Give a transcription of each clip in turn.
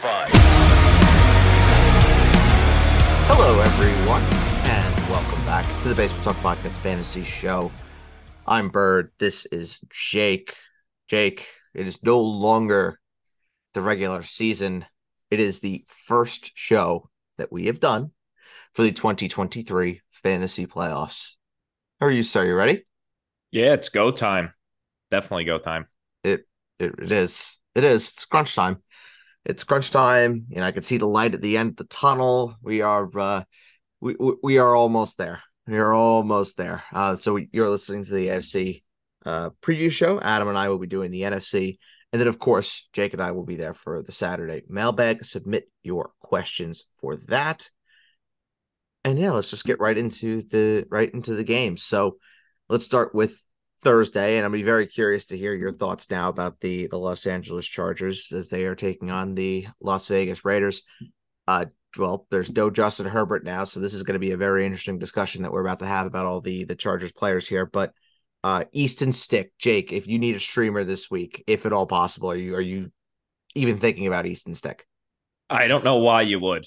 Spotify. Hello, everyone, and welcome back to the Basement Talk Podcast Fantasy Show. I'm Bird. This is Jake. Jake, it is no longer the regular season. It is the first show that we have done for the 2023 fantasy playoffs. How are you, sir? You ready? Yeah, it's go time. Definitely go time. It it, it is. It is. It's crunch time. It's crunch time. Know, I can see the light at the end of the tunnel. We are uh we we are almost there. We are almost there. Uh so you're listening to the AFC uh preview show. Adam and I will be doing the NFC. And then of course, Jake and I will be there for the Saturday mailbag. Submit your questions for that. And yeah, let's just get right into the right into the game. So let's start with Thursday, and I'm be very curious to hear your thoughts now about the the Los Angeles Chargers as they are taking on the Las Vegas Raiders. Uh, well, there's no Justin Herbert now, so this is going to be a very interesting discussion that we're about to have about all the the Chargers players here. But uh, Easton Stick, Jake, if you need a streamer this week, if at all possible, are you are you even thinking about Easton Stick? I don't know why you would.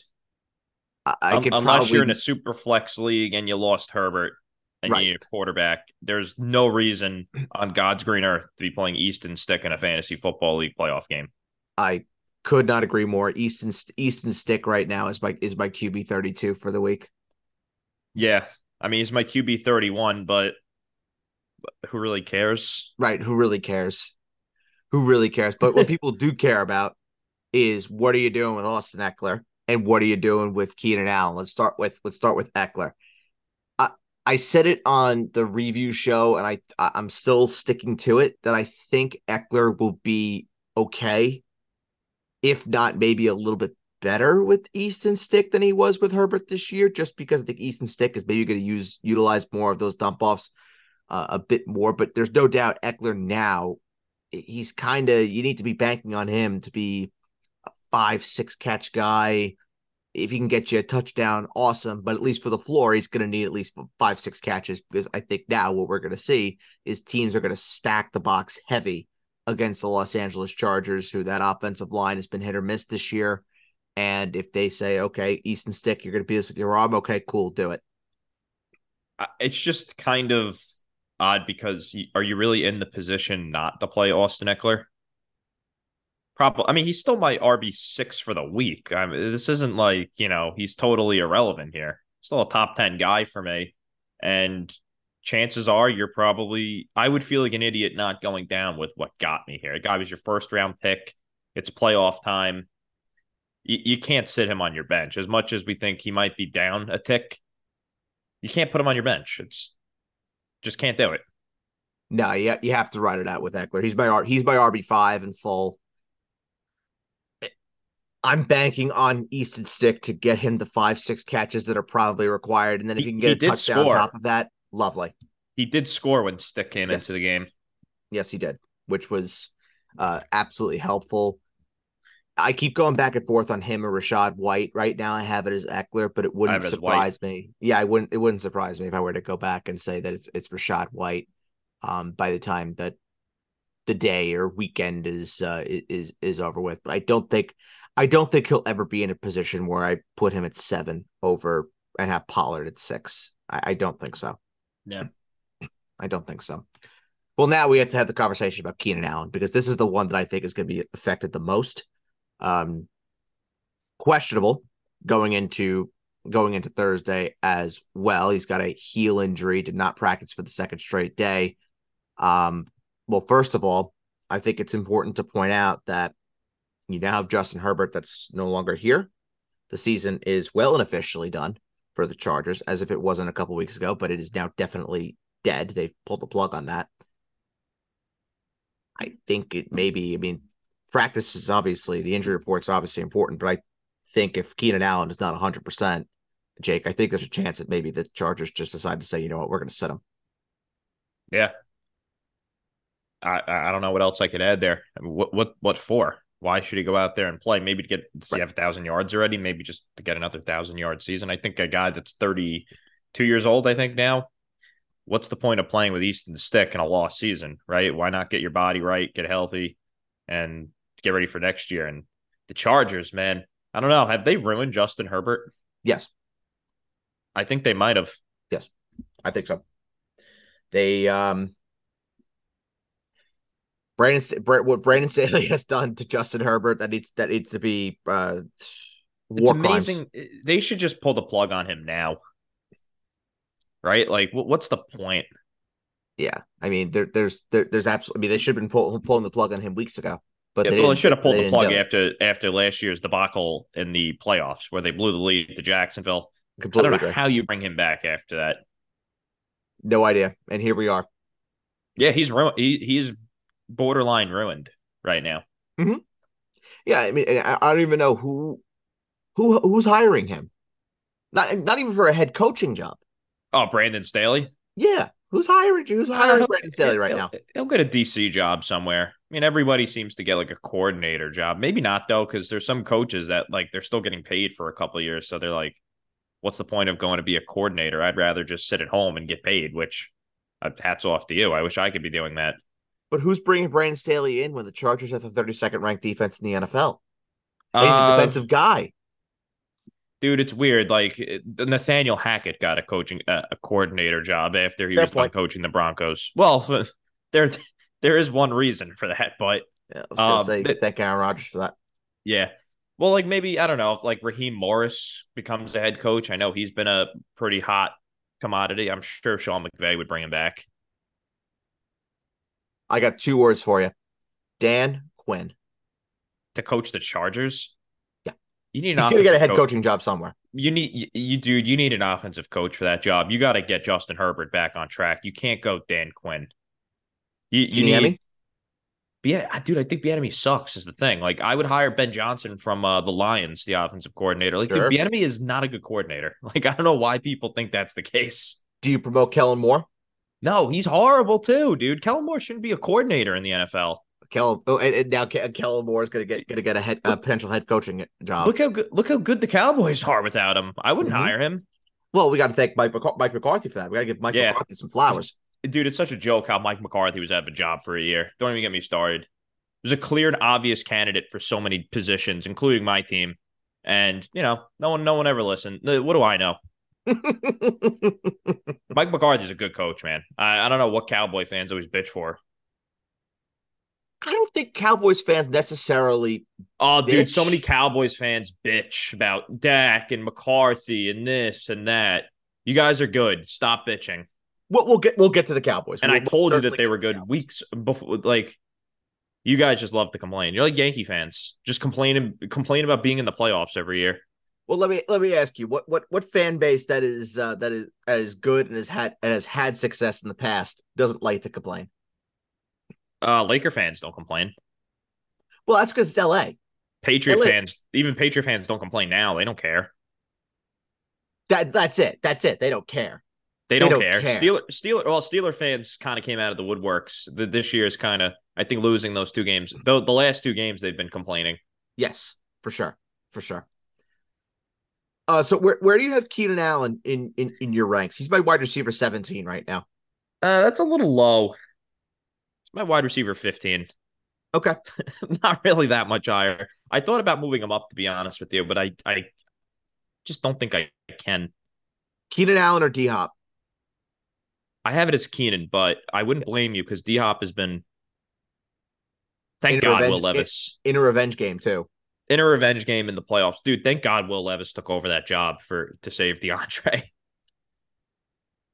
I, I Um, could unless probably you're in a super flex league and you lost Herbert and Right. you need a quarterback. There's no reason on God's green earth to be playing Easton Stick in a fantasy football league playoff game. I could not agree more. Easton Easton Stick right now is my is my QB thirty two for the week. Yeah, I mean he's my QB 31, but who really cares? Right. Who really cares? Who really cares? But what people do care about is what are you doing with Austin Ekeler and what are you doing with Keenan Allen? Let's start with let's start with Ekeler. I said it on the review show and I- I'm still sticking to it that I think Ekeler will be okay, if not maybe a little bit better with Easton Stick than he was with Herbert this year, just because I think Easton Stick is maybe going to use utilize more of those dump offs uh, a bit more. But there's no doubt Ekeler now, he's kind of you need to be banking on him to be a five six catch guy. If he can get you a touchdown, awesome. But at least for the floor, he's going to need at least five six catches because I think now what we're going to see is teams are going to stack the box heavy against the Los Angeles Chargers, who that offensive line has been hit or miss this year. And if they say, okay, Easton Stick, you're going to beat us with your arm, okay, cool, do it. It's just kind of odd because are you really in the position not to play Austin Ekeler? Probably. I mean, he's still my RB six for the week. I mean, this isn't like you know he's totally irrelevant here. Still a top ten guy for me, and chances are you're probably. I would feel like an idiot not going down with what got me here. The guy was your first round pick. It's playoff time. You, you can't sit him on your bench as much as we think he might be down a tick. You can't put him on your bench. It's just can't do it. No, you, you have to ride it out with Ekeler. He's R- he's my RB five in full. I'm banking on Easton Stick to get him the five six catches that are probably required, and then if He- you can get a touchdown on top of that, lovely. He did score when Stick came Yes. into the game. Yes, he did, which was uh, absolutely helpful. I keep going back and forth on him or Rachaad White. Right now, I have it as Ekeler, but it wouldn't it surprise me. Yeah, I wouldn't. It wouldn't surprise me if I were to go back and say that it's it's Rachaad White. Um, by the time that the day or weekend is uh is is over with, but I don't think I don't think he'll ever be in a position where I put him at seven over and have Pollard at six. I, I don't think so. Yeah. I don't think so. Well, now we have to have the conversation about Keenan Allen because this is the one that I think is going to be affected the most. Um, questionable going into going into Thursday as well. He's got a heel injury, did not practice for the second straight day. Um, well, first of all, I think it's important to point out that you now have Justin Herbert that's no longer here. The season is well and officially done for the Chargers, as if it wasn't a couple weeks ago, but it is now definitely dead. They've pulled the plug on that. I think it maybe, I mean, practice is obviously the injury reports obviously important, but I think if Keenan Allen is not 100%, Jake, I think there's a chance that maybe the Chargers just decide to say, you know what, we're going to sit him. Yeah. I I don't know what else I could add there. What what what for? Why should he go out there and play? Maybe to get he Right. have a thousand yards already? Maybe just to get another thousand yard season. I think a guy that's thirty two years old, I think now. What's the point of playing with Easton Stick in a lost season, right? Why not get your body right, get healthy, and get ready for next year? And The Chargers, man. I don't know. Have they ruined Justin Herbert? Yes. I think they might have. Yes. I think so. They um Brandon what Brandon Staley has done to Justin Herbert that needs that needs to be uh it's amazing. Crimes. They should just pull the plug on him now. Right? Like what's the point? Yeah. I mean there, there's there, there's absolutely I mean they should have been pull, pulling the plug on him weeks ago. But yeah, well, they should have pulled the plug after after last year's debacle in the playoffs where they blew the lead to Jacksonville. Completely I don't know agree. how you bring him back after that. No idea. And here we are. Yeah, he's ruined. He, he's borderline ruined right now. Mm-hmm. Yeah, I mean, I, I don't even know who who who's hiring him. Not not even for a head coaching job. Oh, Brandon Staley. Yeah, who's hiring? Who's hiring Brandon Staley right he'll, now? He'll get a DC job somewhere. I mean, everybody seems to get like a coordinator job. Maybe not though, because there's some coaches that like they're still getting paid for a couple years, so they're like, "What's the point of going to be a coordinator? I'd rather just sit at home and get paid." Which, uh, hats off to you. I wish I could be doing that. But who's bringing Brandon Staley in when the Chargers have the 32nd ranked defense in the NFL? Uh, he's a uh, defensive guy dude, it's weird. Like Nathaniel Hackett got a coaching uh, a coordinator job after he Fair was done coaching the Broncos. Well, there there is one reason for that, but yeah, I was gonna um, say th- thank Aaron Rodgers for that. Yeah. Well, like maybe I don't know if like Raheem Morris becomes a head coach. I know he's been a pretty hot commodity. I'm sure Sean McVay would bring him back. I got two words for you. Dan Quinn. To coach the Chargers? Yeah. You need. He's gonna get a head coach. coaching job somewhere. You need you, you dude. You need an offensive coach for that job. You got to get Justin Herbert back on track. You can't go Dan Quinn. You you need. Yeah, dude, I think Bieniemy sucks is the thing. Like, I would hire Ben Johnson from uh, the Lions, the offensive coordinator. Like, sure. dude, Bieniemy is not a good coordinator. Like, I don't know why people think that's the case. Do you promote Kellen Moore? No, he's horrible too, dude. Kellen Moore shouldn't be a coordinator in the NFL. Kellen, oh, and, and now Kellen Moore is going to get going to get a head a potential head coaching job. Look how good look how good the Cowboys are without him. I wouldn't mm-hmm. hire him. Well, we got to thank Mike, Mike McCarthy for that. We got to give Mike yeah. McCarthy some flowers. Dude, it's such a joke how Mike McCarthy was out of a job for a year. Don't even get me started. He was a clear and obvious candidate for so many positions, including my team. And you know, no one, no one ever listened. What do I know? Mike McCarthy's a good coach, man. I, I don't know what Cowboy fans always bitch for. I don't think Cowboys fans necessarily. Oh, bitch. dude, so many Cowboys fans bitch about Dak and McCarthy and this and that. You guys are good. Stop bitching. We'll, we'll get we'll get to the Cowboys. And we'll, I told you that they were good the weeks before. Like, you guys just love to complain. You're like Yankee fans, just complaining complain about being in the playoffs every year. Well, let me let me ask you what what what fan base that is uh, that is that is good and has had and has had success in the past doesn't like to complain. Uh, Laker fans don't complain. Well, that's because it's LA. Patriot LA. fans, even Patriot fans don't complain now. They don't care. That that's it. That's it. They don't care. They don't, they don't care. care. Steeler, Steeler, well, Steeler fans kind of came out of the woodworks. The, this year is kind of, I think, losing those two games. Though the last two games they've been complaining. Yes, for sure, for sure. Uh, so where where do you have Keenan Allen in in in your ranks? He's my wide receiver seventeen right now. Uh, that's a little low It's my wide receiver 15. Okay. Not really that much higher. I thought about moving him up to be honest with you, but I I just don't think I can. Keenan Allen or D Hop? I have it as Keenan, but I wouldn't blame you because D Hop has been thank God revenge, Will Levis. In, in a revenge game too. In a revenge game in the playoffs. Dude, thank God Will Levis took over that job for to save DeAndre.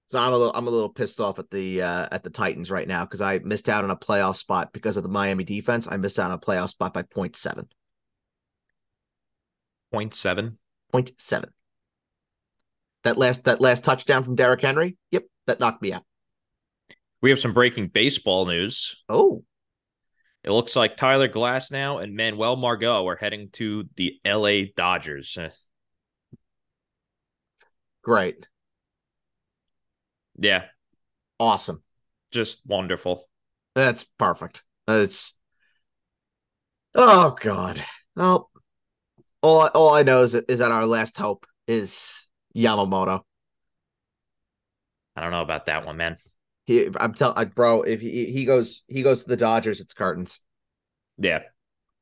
So I'm a little I'm a little pissed off at the uh, at the Titans right now because I missed out on a playoff spot because of the Miami defense. I missed out on a playoff spot by 0. 0.7. 0.7? 0.7. That last that last touchdown from Derrick Henry, yep, that knocked me out. We have some breaking baseball news. Oh. It looks like Tyler Glasnow and Manuel Margot are heading to the LA Dodgers. Eh. Great. Yeah. Awesome. Just wonderful. That's perfect. It's oh god. Well, all all I know is that, is that our last hope is Yamamoto. I don't know about that one, man. He, I'm telling, bro, if he he goes he goes to the Dodgers, it's curtains. Yeah,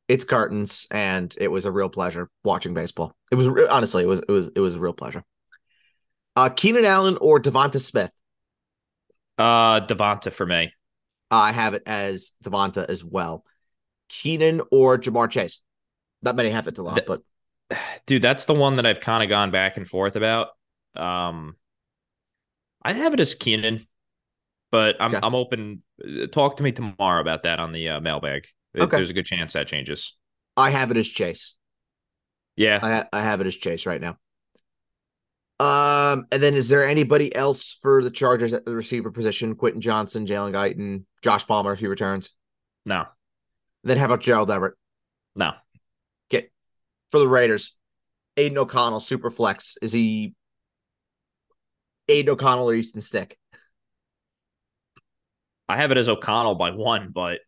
it's curtains, and it was a real pleasure watching baseball. It was honestly, it was it was it was a real pleasure. Uh, Keenan Allen or Devonta Smith? Uh, Devonta for me. I have it as Devonta as well. Keenan or Ja'Marr Chase? Not many have it a lot, but dude, that's the one that I've kind of gone back and forth about. Um, I have it as Keenan, but I'm okay. I'm open. Talk to me tomorrow about that on the uh, mailbag. Okay. There's a good chance that changes. I have it as Chase. Yeah, I, I have it as Chase right now. Um, and then is there anybody else for the Chargers at the receiver position? Quentin Johnston, Jalen Guyton, Josh Palmer if he returns. No. Then how about Gerald Everett? No. Okay. For the Raiders, Aidan O'Connell, super flex. Is he Aidan O'Connell or Easton Stick? I have it as O'Connell by one, but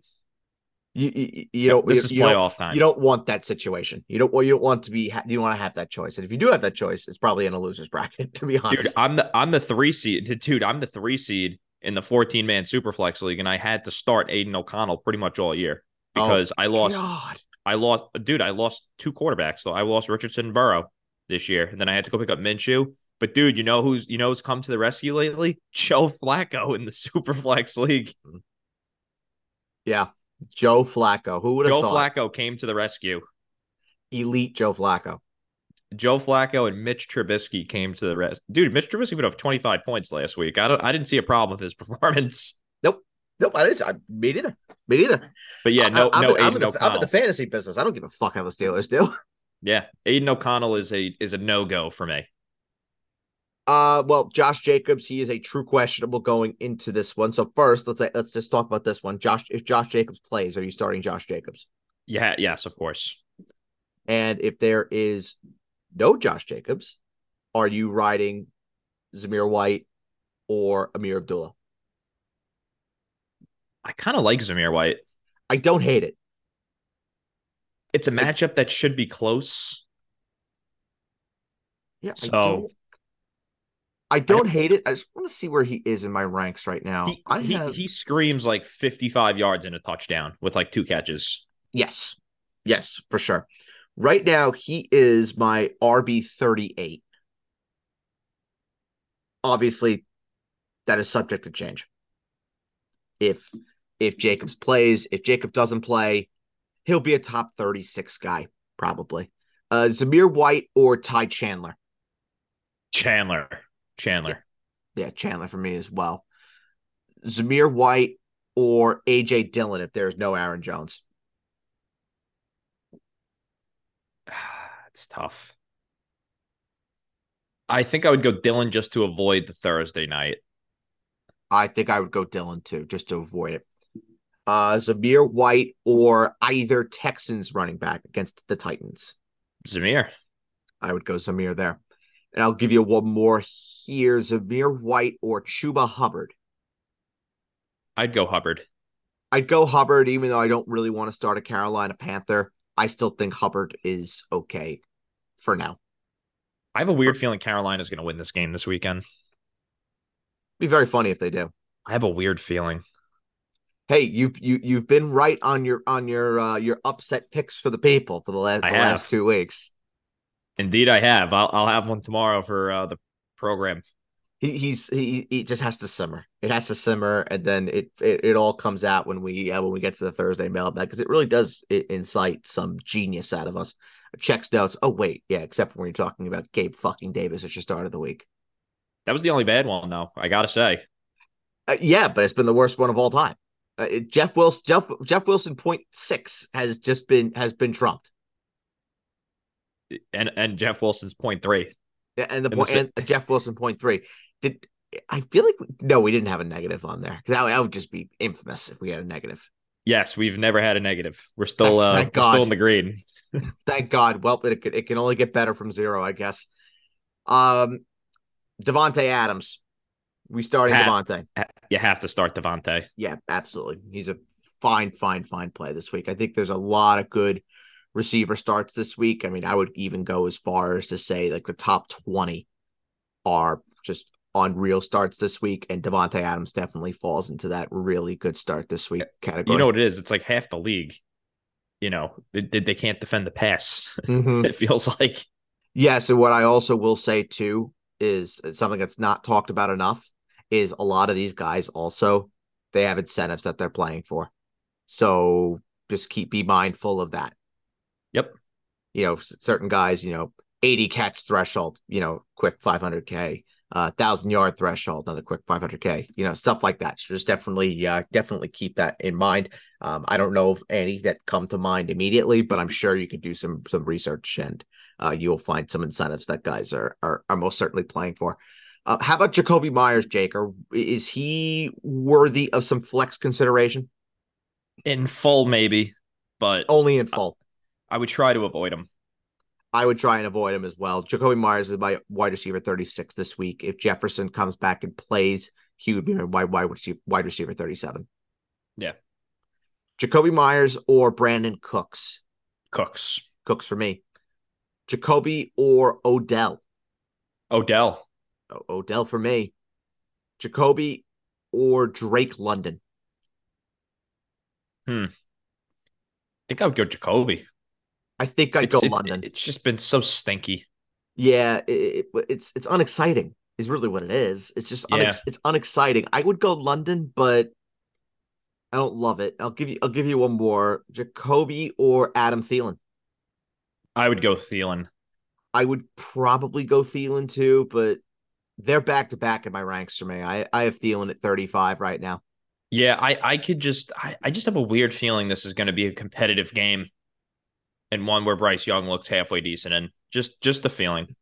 you you, you don't this you, is playoff time. You don't want that situation. You don't well, you don't want to be you want to have that choice. And if you do have that choice, it's probably in a loser's bracket, to be honest. Dude, I'm the I'm the three seed. Dude, I'm the three seed in the 14 man superflex league, and I had to start Aidan O'Connell pretty much all year oh, because oh, I lost God. I lost dude, I lost two quarterbacks. So I lost Richardson Burrow this year, and then I had to go pick up Minshew. But dude, you know who's you know who's come to the rescue lately? Joe Flacco in the Superflex League. Yeah, Joe Flacco. Who would have Joe thought? Flacco came to the rescue. Elite Joe Flacco. Joe Flacco and Mitch Trubisky came to the rest. Dude, Mitch Trubisky put up 25 points last week. I don't I didn't see a problem with his performance. Nope. Nope. I didn't I, me neither. Me neither. But yeah, no, I, no I'm, in the, I'm in the fantasy business. I don't give a fuck how the Steelers do. Yeah. Aidan O'Connell is a is a no-go for me. Uh, well, Josh Jacobs, he is a true questionable going into this one. So first, let's let's just talk about this one. Josh, if Josh Jacobs plays, are you starting Josh Jacobs? Yeah, yes, of course. And if there is no Josh Jacobs, are you riding Zamir White or Ameer Abdullah? I kind of like Zamir White. I don't hate it. It's a matchup that should be close. Yeah, so I don't, I hate it. I just want to see where he is in my ranks right now. He, he, have... he screams like 55 yards in a touchdown with like two catches. Yes. Yes, for sure. Right now, he is my RB 38. Obviously, that is subject to change. If if Jacobs plays, if Jacob doesn't play, he'll be a top 36 guy, probably. Uh Zamir White or Ty Chandler. Chandler. Chandler. Yeah. yeah, Chandler for me as well. Zamir White or AJ Dillon if there's no Aaron Jones. it's tough. I think I would go Dillon just to avoid the Thursday night. I think I would go Dillon too, just to avoid it. Uh Zamir White or either Texans running back against the Titans. Zamir. I would go Zamir there. And I'll give you one more here Zamir White or Chuba Hubbard. I'd go Hubbard. I'd go Hubbard, even though I don't really want to start a Carolina Panther. I still think Hubbard is okay for now. I have a weird feeling Carolina is going to win this game this weekend. Be very funny if they do. I have a weird feeling. Hey, you've you you've been right on your on your uh, your upset picks for the people for the last the last two weeks. Indeed, I have. I'll I'll have one tomorrow for uh, the program. He he's he he just has to simmer. It has to simmer, and then it it, it all comes out when we uh, when we get to the Thursday mailbag because it really does incite some genius out of us. Checks notes. Oh wait, yeah. Except when you're talking about Gabe fucking Davis at your start of the week. That was the only bad one, though. I gotta say. Uh, yeah, but it's been the worst one of all time. Uh, Jeff Wilson, Jeff Jeff Wilson point six has just been has been trumped and and Jeff Wilson's point three. Yeah, and the point and Jeff Wilson point three. Did I feel like we, no, we didn't have a negative on there that, that would just be infamous if we had a negative. Yes, we've never had a negative. We're still uh, we're still in the green. Thank God. Well, it, it can only get better from zero, I guess. Um, Davante Adams. We starting Davante. You have to start Davante. Yeah, absolutely. He's a fine, fine, fine play this week. I think there's a lot of good receiver starts this week. I mean, I would even go as far as to say like the top 20 are just unreal starts this week, and Davante Adams definitely falls into that really good start this week category. You know what it is? It's like half the league. you know, they, they can't defend the pass. Mhm. it feels like. Yes, and what I also will say too is something that's not talked about enough is a lot of these guys also they have incentives that they're playing for. So just keep be mindful of that. Yep. You know, certain guys, you know, 80 catch threshold, you know, quick 500k, uh, thousand yard threshold, another quick 500k, you know, stuff like that. So just definitely, uh, definitely keep that in mind. Um, I don't know of any that come to mind immediately, but I'm sure you could do some some research and uh, you'll find some incentives that guys are are, are most certainly playing for. Uh, how about Jakobi Meyers, Jake? Or is he worthy of some flex consideration? In full, maybe, but Only in full. I would try to avoid him. I would try and avoid him as well. Jakobi Meyers is my wide receiver 36 this week. If Jefferson comes back and plays, he would be my wide, wide, receiver, wide receiver 37. Yeah. Jakobi Meyers or Brandin Cooks. Cooks. Cooks for me. Jakobi or Odell. Odell. O- Odell for me. Jakobi or Drake London. Hmm. I think I would go Jakobi. I think I'd It's, go it- London. it's just been so stinky. Yeah, it, it- it's it's unexciting. Is really what it is. It's just unex- it's unexciting. I would go London, but I don't love it. I'll give you I'll give you one more. Jakobi or Adam Thielen. I would go Thielen. I would probably go Thielen too, but they're back to back in my ranks for me. I, I have Thielen at 35 right now. Yeah, I, I could just I, I just have a weird feeling this is going to be a competitive game and one where Bryce Young looks halfway decent and just just the feeling.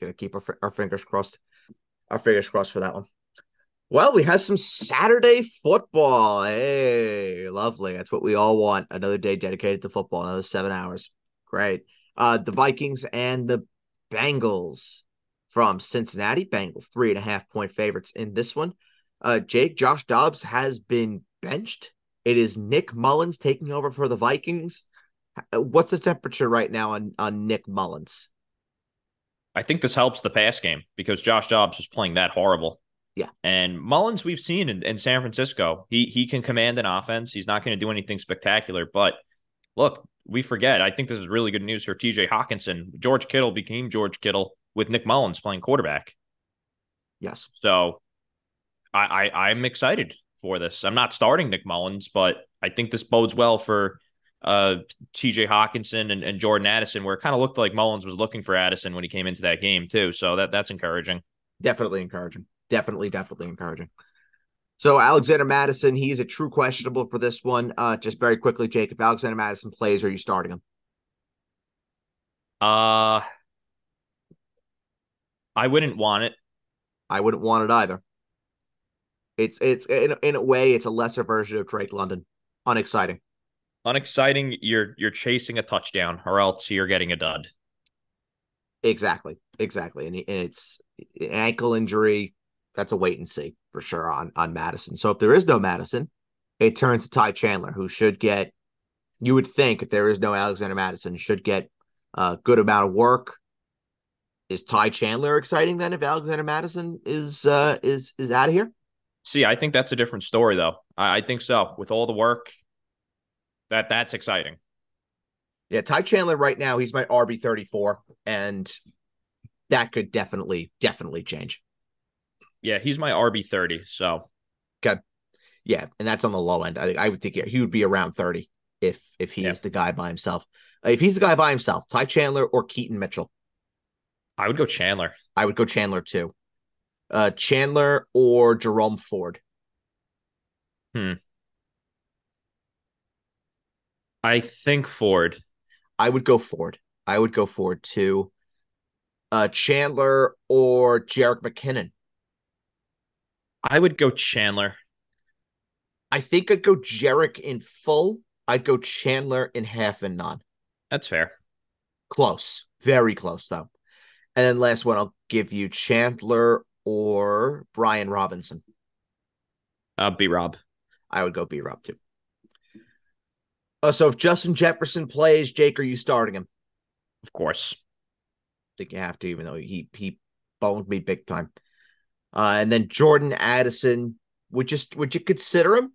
Gonna keep our, our fingers crossed. Our fingers crossed for that one. Well, we have some Saturday football. Hey, lovely. That's what we all want. Another day dedicated to football, another seven hours. Great. Uh, the Vikings and the Bengals from Cincinnati. Bengals, three and a half point favorites in this one. Uh, Jake, Josh Dobbs has been benched. It is Nick Mullens taking over for the Vikings. Uh, What's the temperature right now on, on Nick Mullens? I think this helps the pass game because Josh Dobbs was playing that horrible. Yeah. And Mullens, we've seen in, in San Francisco, he he can command an offense. He's not going to do anything spectacular, but look, we forget. I think this is really good news for TJ Hockenson. George Kittle became George Kittle with Nick Mullens playing quarterback. Yes. So I, I I'm excited for this. I'm not starting Nick Mullens, but I think this bodes well for uh TJ Hockenson and, and Jordan Addison, where it kind of looked like Mullens was looking for Addison when he came into that game too. So that that's encouraging. definitely encouraging. Definitely, definitely encouraging. So Alexander Mattison, he's a true questionable for this one. Uh, just very quickly, Jake, if Alexander Mattison plays, are you starting him? Uh I wouldn't want it. I wouldn't want it either. It's it's in, in a way, it's a lesser version of Drake London. Unexciting. Unexciting, you're you're chasing a touchdown, or else you're getting a dud. Exactly, exactly. And, and it's an ankle injury. That's a wait and see for sure on on Mattison. So if there is no Mattison, it turns to Ty Chandler, who should get. You would think if there is no Alexander Mattison, should get a good amount of work. Is Ty Chandler exciting then? If Alexander Mattison is uh is is out of here? See, I think that's a different story though. I, I think so. With all the work, that that's exciting. Yeah, Ty Chandler right now he's my RB thirty four, and that could definitely definitely change. Yeah, he's my RB thirty. So Yeah, and that's on the low end. I think I would think he would be around 30 if if he's Yeah. the guy by himself. If he's the guy by himself, Ty Chandler or Keaton Mitchell, I would go Chandler. I would go Chandler too. Uh Chandler or Jerome Ford. I think Ford. I would go Ford. I would go Ford too. Uh Chandler or Jerick McKinnon. I would go Chandler. I think I'd go Jerick in full. I'd go Chandler in half and none. That's fair. Close. Very close though. And then last one, I'll give you Chandler or Brian Robinson. Uh, B Rob. I would go B Rob too. Uh, so if Justin Jefferson plays, Jake, are you starting him? Of course. I think you have to, even though he he boned me big time. Uh, and then Jordan Addison, would just would you consider him?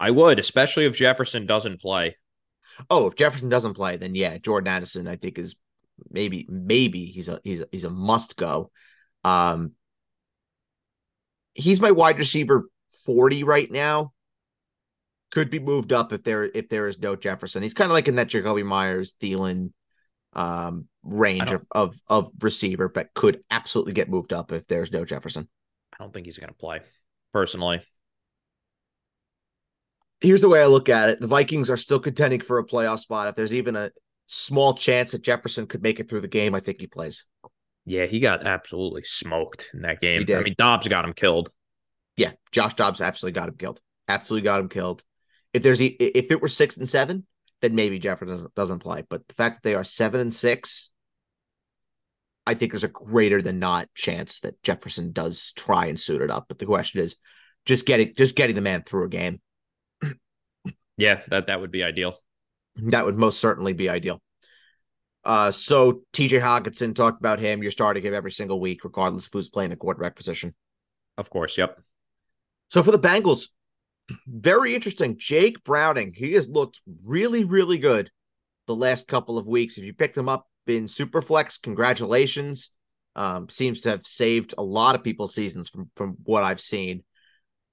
I would, especially if Jefferson doesn't play. Oh, if Jefferson doesn't play, then yeah, Jordan Addison, I think is maybe maybe he's a he's a, he's a must go. Um, he's my wide receiver forty right now. Could be moved up if there if there is no Jefferson. He's kind of like in that Jakobi Meyers, Thielen, um, range of, of of receiver, but could absolutely get moved up if there's no Jefferson. I don't think he's going to play personally. Here's the way I look at it: the Vikings are still contending for a playoff spot. If there's even a small chance that Jefferson could make it through the game, I think he plays. Yeah, he got absolutely smoked in that game. I mean, Dobbs got him killed. Yeah, Josh Dobbs absolutely got him killed. Absolutely got him killed. If there's if it were six and seven, then maybe Jefferson doesn't, doesn't play. But the fact that they are seven and six, I think there's a greater than not chance that Jefferson does try and suit it up. But the question is just getting just getting the man through a game. Yeah, that that would be ideal. That would most certainly be ideal. Uh, so TJ Hockenson talked about him. You're starting him every single week, regardless of who's playing the quarterback position. Of course, yep. So for the Bengals, very interesting. Jake Browning, he has looked really, really good the last couple of weeks. If you picked him up in Superflex, congratulations. Um, seems to have saved a lot of people's seasons from from what I've seen.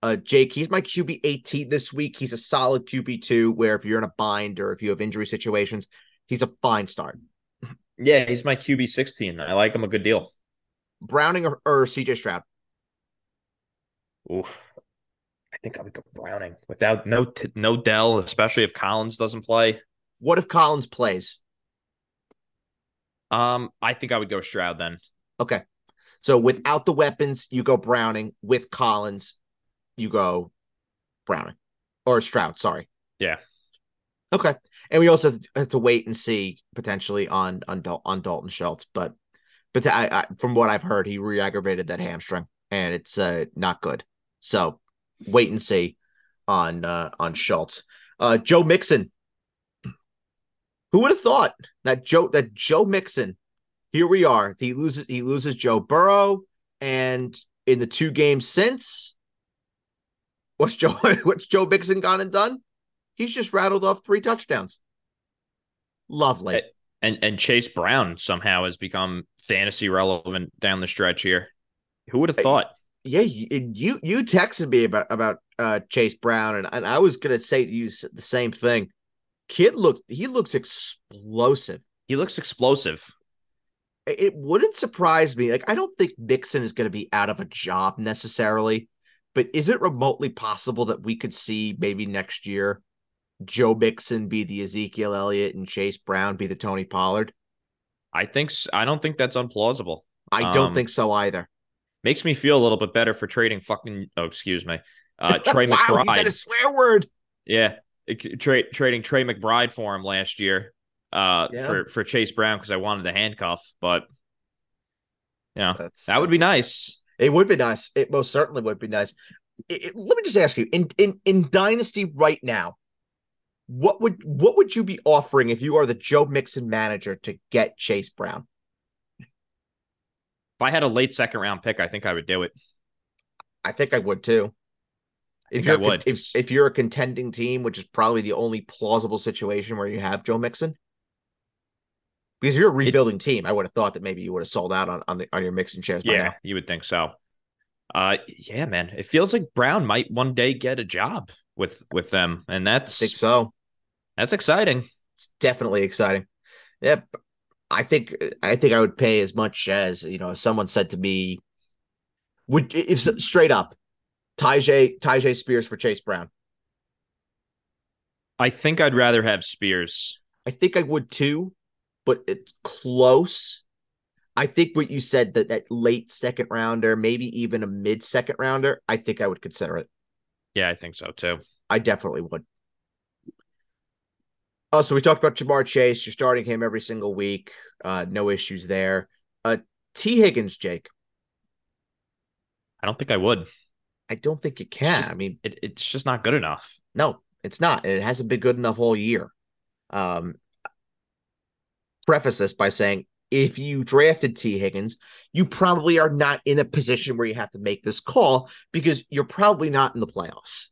Uh, Jake, he's my QB 18 this week. He's a solid QB two, where if you're in a bind or if you have injury situations, he's a fine start. Yeah, he's my QB 16. I like him a good deal. Browning or, or CJ Stroud? Oof. I think I would go Browning without no no Dell, especially if Collins doesn't play. What if Collins plays? Um, I think I would go Stroud then. Okay. So without the weapons, you go Browning. With Collins, you go Browning or Stroud. Sorry. Yeah. Okay. And we also have to wait and see potentially on on, Dal- on Dalton Schultz, but but I, I, from what I've heard, he re-aggravated that hamstring, and it's uh, not good. So wait and see on uh, on Schultz. Uh, Joe Mixon. Who would have thought that Joe that Joe Mixon? Here we are. He loses. He loses Joe Burrow, and in the two games since, what's Joe? What's Joe Mixon gone and done? He's just rattled off three touchdowns. Lovely. And and Chase Brown somehow has become fantasy relevant down the stretch here. Who would have thought? Yeah, you you texted me about about uh, Chase Brown, and, and I was gonna say to you the same thing. Kid looks he looks explosive. He looks explosive. It wouldn't surprise me. Like I don't think Mixon is going to be out of a job necessarily, but is it remotely possible that we could see maybe next year Joe Mixon be the Ezekiel Elliott and Chase Brown be the Tony Pollard? I think I don't think that's unplausible. I don't um, think so either. Makes me feel a little bit better for trading fucking oh excuse me. Uh Trey wow, McBride. He said a swear word. Yeah. Tra- trading Trey McBride for him last year uh yeah. for for Chase Brown because I wanted the handcuff, but you know, That's, that would be nice. It would be nice. It most certainly would be nice. It, it, let me just ask you in in in dynasty right now what would what would you be offering if you are the Joe Mixon manager to get Chase Brown? If I had a late second round pick, I think I would do it. I think I would too. If you would, if if you're a contending team, which is probably the only plausible situation where you have Joe Mixon, because if you're a rebuilding it, team, I would have thought that maybe you would have sold out on on, the, on your Mixon shares. Yeah, you would think so. Uh, yeah, man, it feels like Brown might one day get a job with with them, and that's I think so. That's exciting. It's definitely exciting. Yep. I think I think I would pay as much as you know. If someone said to me, "Would if straight up, Tyjae Tyjae Spears for Chase Brown?" I think I'd rather have Spears. I think I would too, but it's close. I think what you said that that late second rounder, maybe even a mid second rounder, I think I would consider it. Yeah, I think so too. I definitely would. Oh, so we talked about Ja'Marr Chase. You're starting him every single week. Uh, no issues there. Uh, Tee Higgins, Jake. I don't think I would. I don't think you can. Just, I mean, it, it's just not good enough. No, it's not. It hasn't been good enough all year. Um, preface this by saying if you drafted T. Higgins, you probably are not in a position where you have to make this call because you're probably not in the playoffs.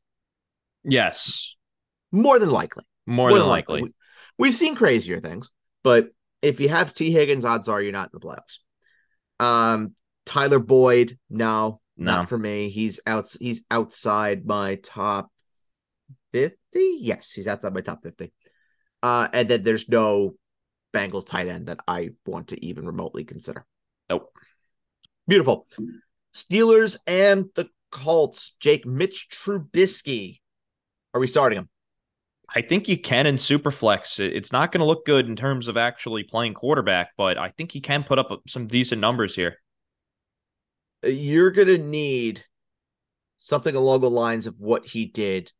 Yes. More than likely. More, More than, likely. likely. We've seen crazier things, but if you have T. Higgins, odds are you're not in the playoffs. Um, Tyler Boyd, no, No. not for me. He's out. He's outside my top fifty. Yes, he's outside my top fifty. Uh, and then there's no Bengals tight end that I want to even remotely consider. Nope. Beautiful. Steelers and the Colts. Jake Mitch Trubisky. Are we starting him? I think you can in Superflex. It- It's not going to look good in terms of actually playing quarterback, but I think he can put up some decent numbers here. Uh, you're gonna need something along the lines of what he did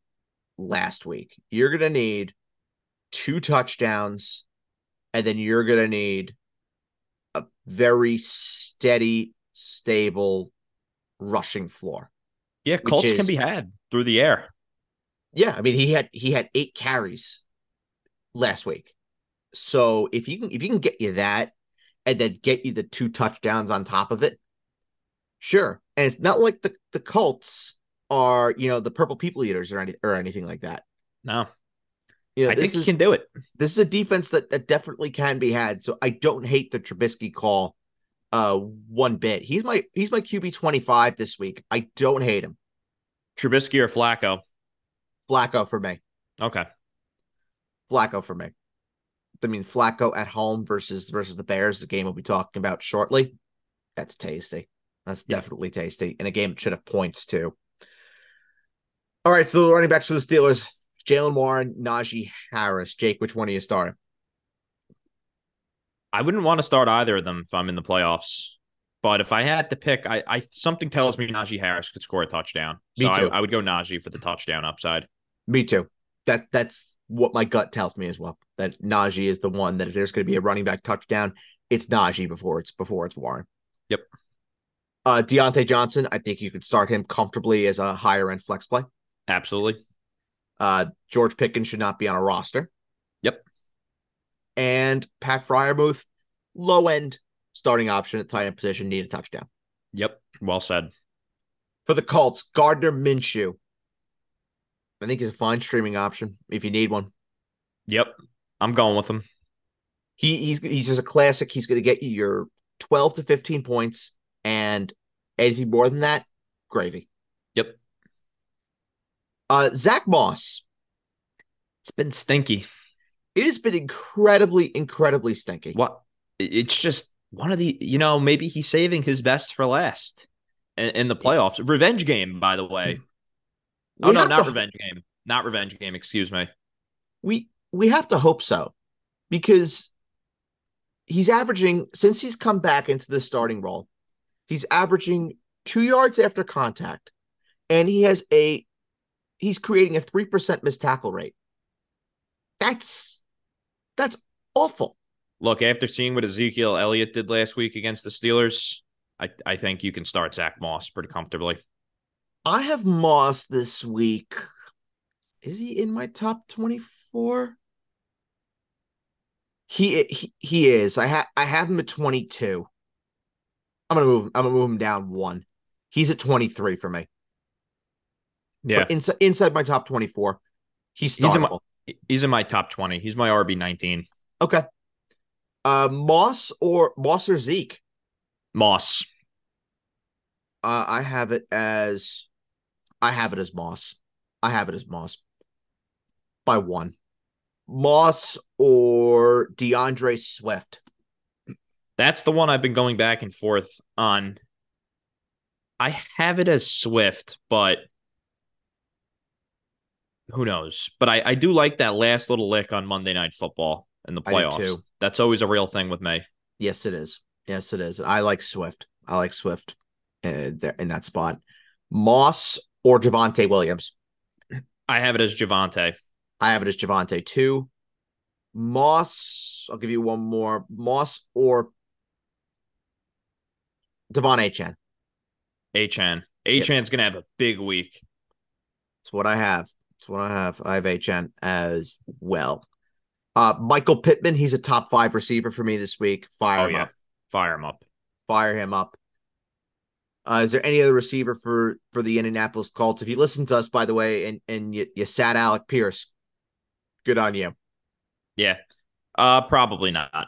last week. You're gonna need two touchdowns, and then you're gonna need a very steady, stable rushing floor. Yeah, Colts is- can be had through the air. Yeah, I mean he had he had eight carries last week. So if you can if you can get you that and then get you the two touchdowns on top of it, sure. And it's not like the the Colts are you know the purple people eaters or any or anything like that. No, You know, I think is he can do it. this is a defense that that definitely can be had. So I don't hate the Trubisky call uh one bit. He's my he's my QB twenty five this week. I don't hate him. Trubisky or Flacco. Flacco for me. Okay. Flacco for me. I mean, Flacco at home versus versus the Bears, the game we'll be talking about shortly. That's tasty. That's Yeah. definitely tasty. And a game that should have points too. All right, so the running backs for the Steelers: Jaylen Warren, Najee Harris. Jake, which one are you starting? I wouldn't want to start either of them if I'm in the playoffs. But if I had to pick, I, I something tells me Najee Harris could score a touchdown. Me So I, too. I would go Najee for the touchdown upside. Me too. That that's what my gut tells me as well. That Najee is the one that if there's going to be a running back touchdown, it's Najee before it's before it's Warren. Yep. Uh, Diontae Johnson, I think you could start him comfortably as a higher end flex play. Absolutely. Uh, George Pickens should not be on a roster. Yep. And Pat Freiermuth, low end starting option at tight end position, need a touchdown. Yep. Well said. For the Colts, Gardner Minshew. I think he's a fine streaming option if you need one. Yep. I'm going with him. He he's he's just a classic. He's going to get you your 12 to 15 points and anything more than that, gravy. Yep. Uh Zack Moss. It's been stinky. It has been incredibly, incredibly stinky. What? It's just one of the, you know, maybe he's saving his best for last in, in the playoffs. Revenge game, by the way. Oh, no, not to- revenge game. Not revenge game. Excuse me. we we have to hope so because he's averaging since he's come back into the starting role he's averaging two yards after contact and he has a he's creating a 3% missed tackle rate that's that's awful Look, after seeing what Ezekiel Elliott did last week against the Steelers, I, I think you can start Zack Moss pretty comfortably. I have moss this week. Is he in my top 24 he he, he is. I have i have him at 22 i'm gonna move him i'm gonna move him down one. He's at 23 for me. Yeah. But inside inside my top 24 he's He's in my- He's in my top 20. He's my RB 19. okay. Uh moss or moss or zeke? Moss. uh i have it as i have it as moss. I have it as moss. By one. Moss or deandre swift? That's the one I've been going back and forth on. I have it as Swift, but who knows? But I, I do like that last little lick on Monday Night Football in the playoffs. That's always a real thing with me. yes it is. Yes it is. I like swift. I like swift uh, there in that spot. Moss or javonte williams I have it as Javonte. I have it as Javonte too. Moss, I'll give you one more. Moss or De'Von Achane. Achane. Achane's gonna have a big week. That's what I have. That's what I have. I have Achane as well. Uh, Michael Pittman, he's a top five receiver for me this week. Fire Oh him yeah. up. Fire him up. Fire him up. Uh, is there any other receiver for for the Indianapolis Colts? If you listen to us, by the way, and and you, you sat Alec Pierce, good on you. Yeah. Uh, probably not.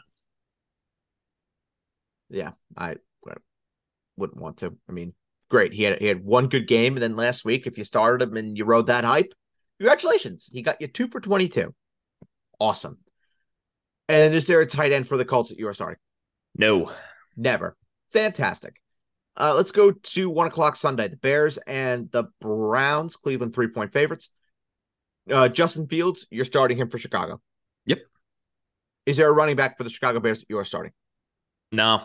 Yeah, I wouldn't want to. I mean, great. He had he had one good game, and then last week, if you started him and you rode that hype, congratulations, he got you two for twenty two. Awesome. And is there a tight end for the Colts that you are starting? No, never. Fantastic. Uh, let's go to one o'clock Sunday. The Bears and the Browns, Cleveland three point favorites. Uh, Justin Fields, you're starting him for Chicago. Yep. Is there a running back for the Chicago Bears that you are starting? No.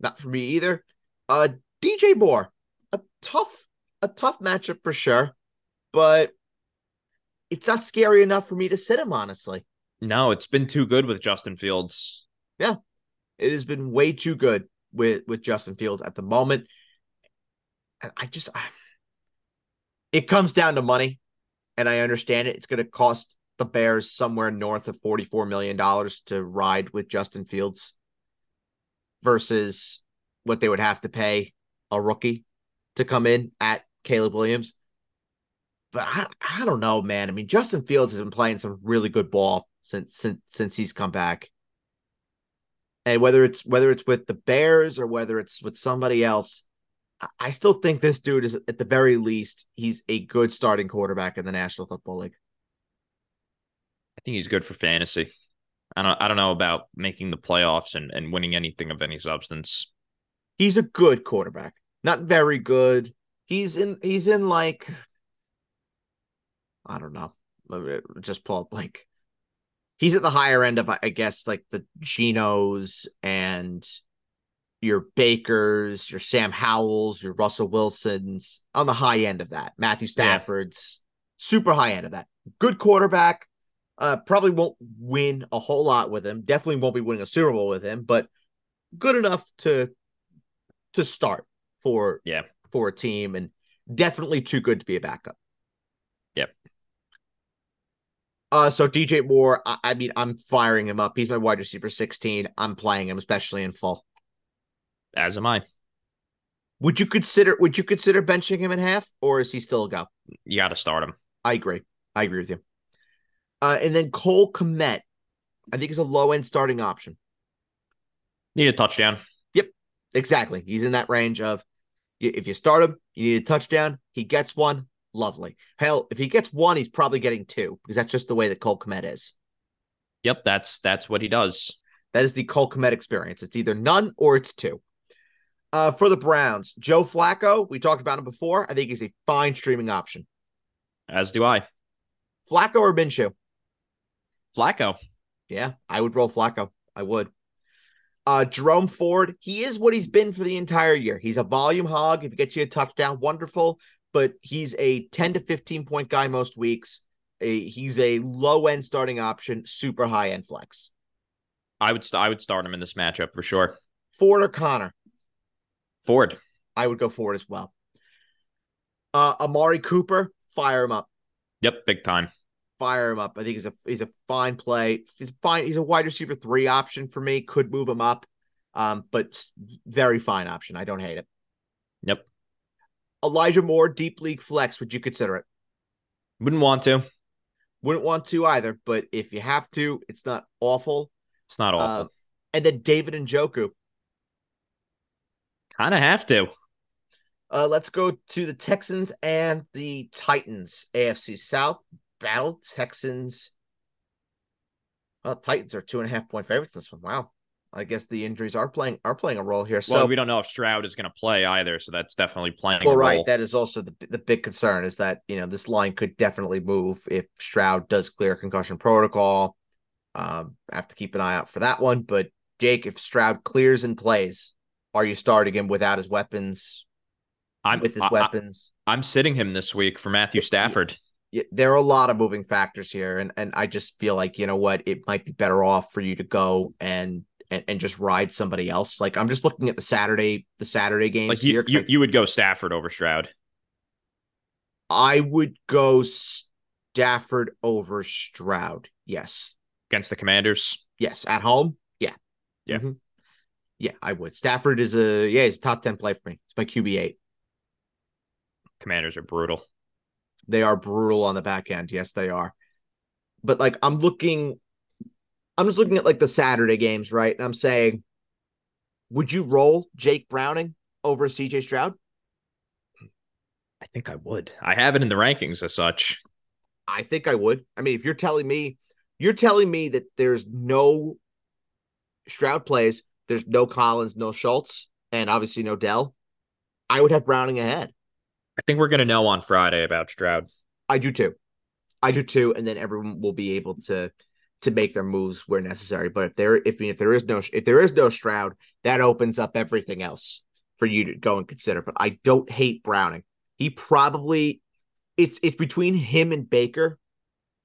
Not for me either. Uh, DJ Moore, a tough, a tough matchup for sure, but it's not scary enough for me to sit him, honestly. No, it's been too good with Justin Fields. Yeah, it has been way too good with with Justin Fields at the moment. And I just, I, it comes down to money, and I understand it. It's going to cost the Bears somewhere north of forty four million dollars to ride with Justin Fields versus what they would have to pay a rookie to come in at Caleb Williams. But I, I don't know, man. I mean, Justin Fields has been playing some really good ball since since since he's come back. And whether it's whether it's with the Bears or whether it's with somebody else, I still think this dude is at the very least he's a good starting quarterback in the National Football League. I think he's good for fantasy. I don't I don't know about making the playoffs and, and winning anything of any substance. He's a good quarterback. Not very good. He's in he's in like I don't know. Just pull up like he's at the higher end of I guess like the Genos and your Bakers, your Sam Howells, your Russell Wilsons on the high end of that. Matthew Stafford's yeah. super high end of that. Good quarterback. Uh, probably won't win a whole lot with him. Definitely won't be winning a Super Bowl with him, but good enough to to start for yeah for a team, and definitely too good to be a backup. Yep. Uh, so DJ Moore, I, I mean, I'm firing him up. He's my wide receiver 16. I'm playing him, especially in full. As am I. Would you consider would you consider benching him in half, or is he still a go? You got to start him. I agree. I agree with you. Uh, and then Cole Kmet, I think is a low end starting option. Need a touchdown. Yep, exactly. He's in that range of if you start him, you need a touchdown. He gets one. Lovely. Hell, if he gets one, he's probably getting two because that's just the way that Cole Kmet is. Yep, that's that's what he does. That is the Cole Kmet experience. It's either none or it's two. Uh, for the Browns, Joe Flacco, we talked about him before. I think he's a fine streaming option. As do I. Flacco or Minshew? Flacco. Yeah, I would roll Flacco. I would. Uh, Jerome Ford, he is what he's been for the entire year. He's a volume hog. If he gets you a touchdown, wonderful. But he's a 10 to 15 point guy most weeks. A, he's a low end starting option, super high end flex. I would st- I would start him in this matchup for sure. Ford or Connor? Ford. I would go Ford as well. Uh, Amari Cooper, fire him up. Yep, big time fire him up. I think he's a he's a fine play. He's fine. He's a wide receiver three option for me. Could move him up, um, but very fine option. I don't hate it. Elijah Moore, deep league flex. Would you consider it? Wouldn't want to. Wouldn't want to either. But if you have to, it's not awful. It's not awful. Um, and then David Njoku. Kind of have to. Uh, let's go to the Texans and the Titans, AFC South battle. Texans. Well, Titans are two and a half point favorites this one. Wow. I guess the injuries are playing are playing a role here. So well, we don't know if Stroud is going to play either, so that's definitely playing. Well, right, that is also the the big concern is that you know this line could definitely move if Stroud does clear concussion protocol. Um, I have to keep an eye out for that one. But Jake, if Stroud clears and plays, are you starting him without his weapons? I'm with his I, weapons. I, I'm sitting him this week for Matthew Stafford there are a lot of moving factors here, and and I just feel like you know what, it might be better off for you to go and and, and just ride somebody else. Like I'm just looking at the Saturday the Saturday games. Like you, here, you, I, you would go Stafford over Stroud. I would go Stafford over Stroud. Yes. Against the Commanders. Yes, at home. Yeah. Yeah. Mm-hmm. Yeah, I would. Stafford is a yeah, he's a top ten play for me. It's my QB eight. Commanders are brutal. They are brutal on the back end. Yes, they are. But like I'm looking I'm just looking at like the Saturday games, right? And I'm saying, would you roll Jake Browning over CJ Stroud? I think I would. I have it in the rankings as such. I think I would. I mean, if you're telling me, you're telling me that there's no Stroud plays, there's no Collins, no Schultz, and obviously no Dell. I would have Browning ahead. I think we're gonna know on Friday about Stroud. I do too. I do too, and then everyone will be able to to make their moves where necessary. But if there if if there is no if there is no Stroud, that opens up everything else for you to go and consider. But I don't hate Browning. He probably it's it's between him and Baker.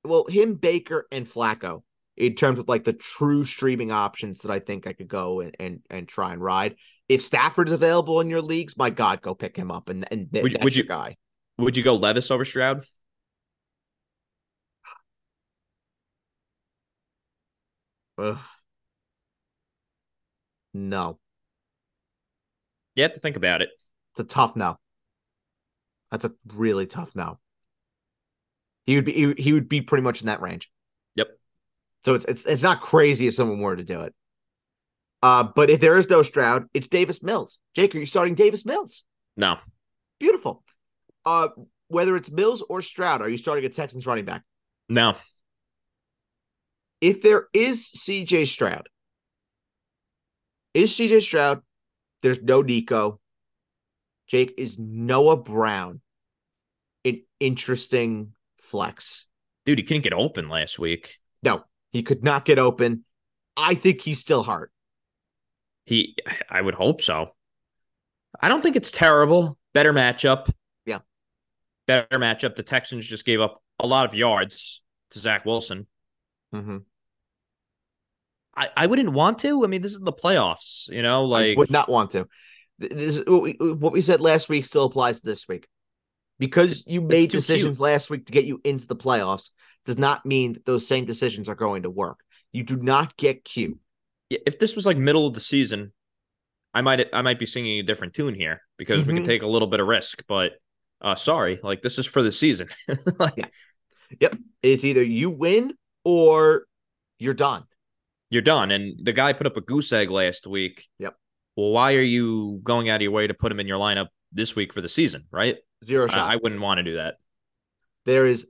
Well, him, Baker, and Flacco in terms of like the true streaming options that I think I could go and and, and try and ride. If Stafford's available in your leagues, my God, go pick him up and and Would- that's would your you- guy. Would you go Levis over Stroud? Ugh. No, You have to think about it. it's a tough no. That's a really tough no. He would be he, would be pretty much in that range. Yep. So it's it's it's not crazy if someone were to do it. Uh, but if there is no Stroud, it's Davis Mills. Jake, are you starting Davis Mills? No. Beautiful. Uh, whether it's Mills or Stroud, are you starting a Texans running back? No. If there is CJ Stroud, is CJ Stroud, there's no Nico. Jake is Noah Brown. An interesting flex. Dude, he couldn't get open last week. No, he could not get open. I think he's still hurt. He I would hope so. I don't think it's terrible. Better matchup. Yeah. Better matchup. The Texans just gave up a lot of yards to Zach Wilson. Mm-hmm. I, I wouldn't want to. I mean, this is the playoffs, you know, I like would not want to. This what we, what we said last week still applies to this week. Because you made decisions cute. last week to get you into the playoffs does not mean that those same decisions are going to work. You do not get cute. if this was like middle of the season, I might I might be singing a different tune here because we Mhm. could take a little bit of risk, but uh sorry, like this is for the season. like Yeah. Yep. It's either you win or you're done. You're done. And the guy put up a goose egg last week. Yep. Well, why are you going out of your way to put him in your lineup this week for the season, right? Zero shot. I, I wouldn't want to do that. there is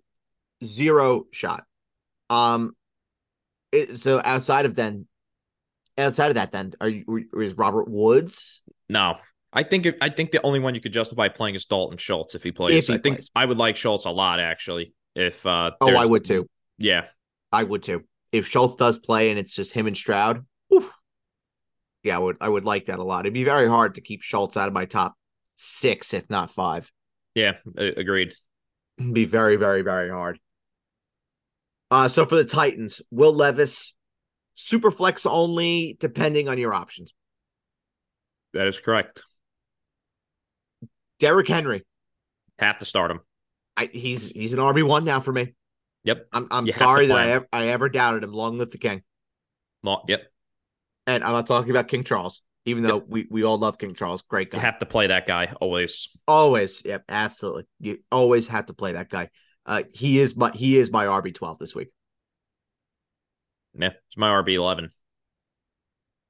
zero shot. Um, it, so outside of then, outside of that, then are you is Robert Woods? No. I think I think the only one you could justify playing is Dalton Schultz if he plays. If he I think plays. I would like Schultz a lot actually. If uh Oh, I would too. Yeah. I would too. If Schultz does play and it's just him and Stroud, oof. yeah, I would. I would like that a lot. It'd be very hard to keep Schultz out of my top six, if not five. Yeah, agreed. It'd be very, very, very hard. Uh, so for the Titans, Will Levis, super flex only, depending on your options. That is correct. Derrick Henry, Have to start him. I, he's he's an RB one now for me. Yep. I'm I'm You sorry that I ever, I ever doubted him. Long live the king. Well, yep. And I'm not talking about King Charles, even though we, we all love King Charles. Great guy. You have to play that guy always. always, yep, absolutely. You always have to play that guy. Uh, he is my he is my RB twelve this week. Yeah, it's my RB eleven.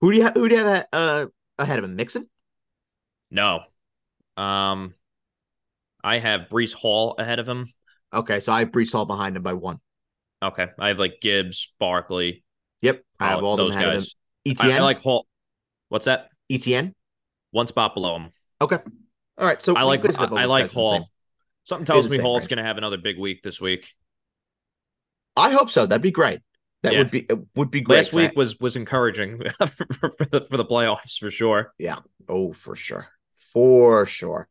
Who do you have, who do you have uh, ahead of him? Mixon. No. Um I have Breece Hall ahead of him. Okay, so I have Breece Hall behind him by one. Okay. I have like Gibbs, Barkley, Yep, I have all those guys. him. I, ETN. I like Hall. What's that? ETN. One spot below him. Okay. All right. So I like I, I like guys in the same- Hall. Something tells me Hall's going to have another big week this week. I hope so. That'd be great. That Yeah. would be it would be great. Last week was was encouraging for, for the, for the playoffs for sure. Yeah. Oh, for sure. For sure.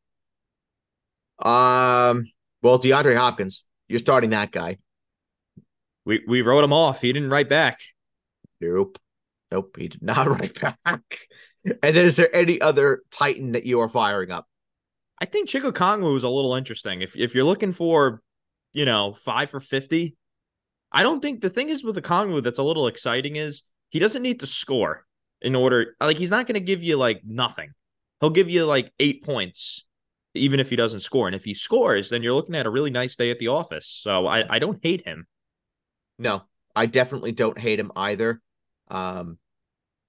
Um, well, DeAndre Hopkins, you're starting that guy. We we wrote him off. He didn't write back. Nope. Nope, he did not write back. And then is there any other Titan that you are firing up? I think Chig Okonkwo is a little interesting. If if you're looking for, you know, five for fifty, I don't think the thing is with the Kongwu that's a little exciting is he doesn't need to score in order. Like he's not going to give you like nothing. He'll give you like eight points, even if he doesn't score. And if he scores, then you're looking at a really nice day at the office. So I I don't hate him. No, I definitely don't hate him either. Um,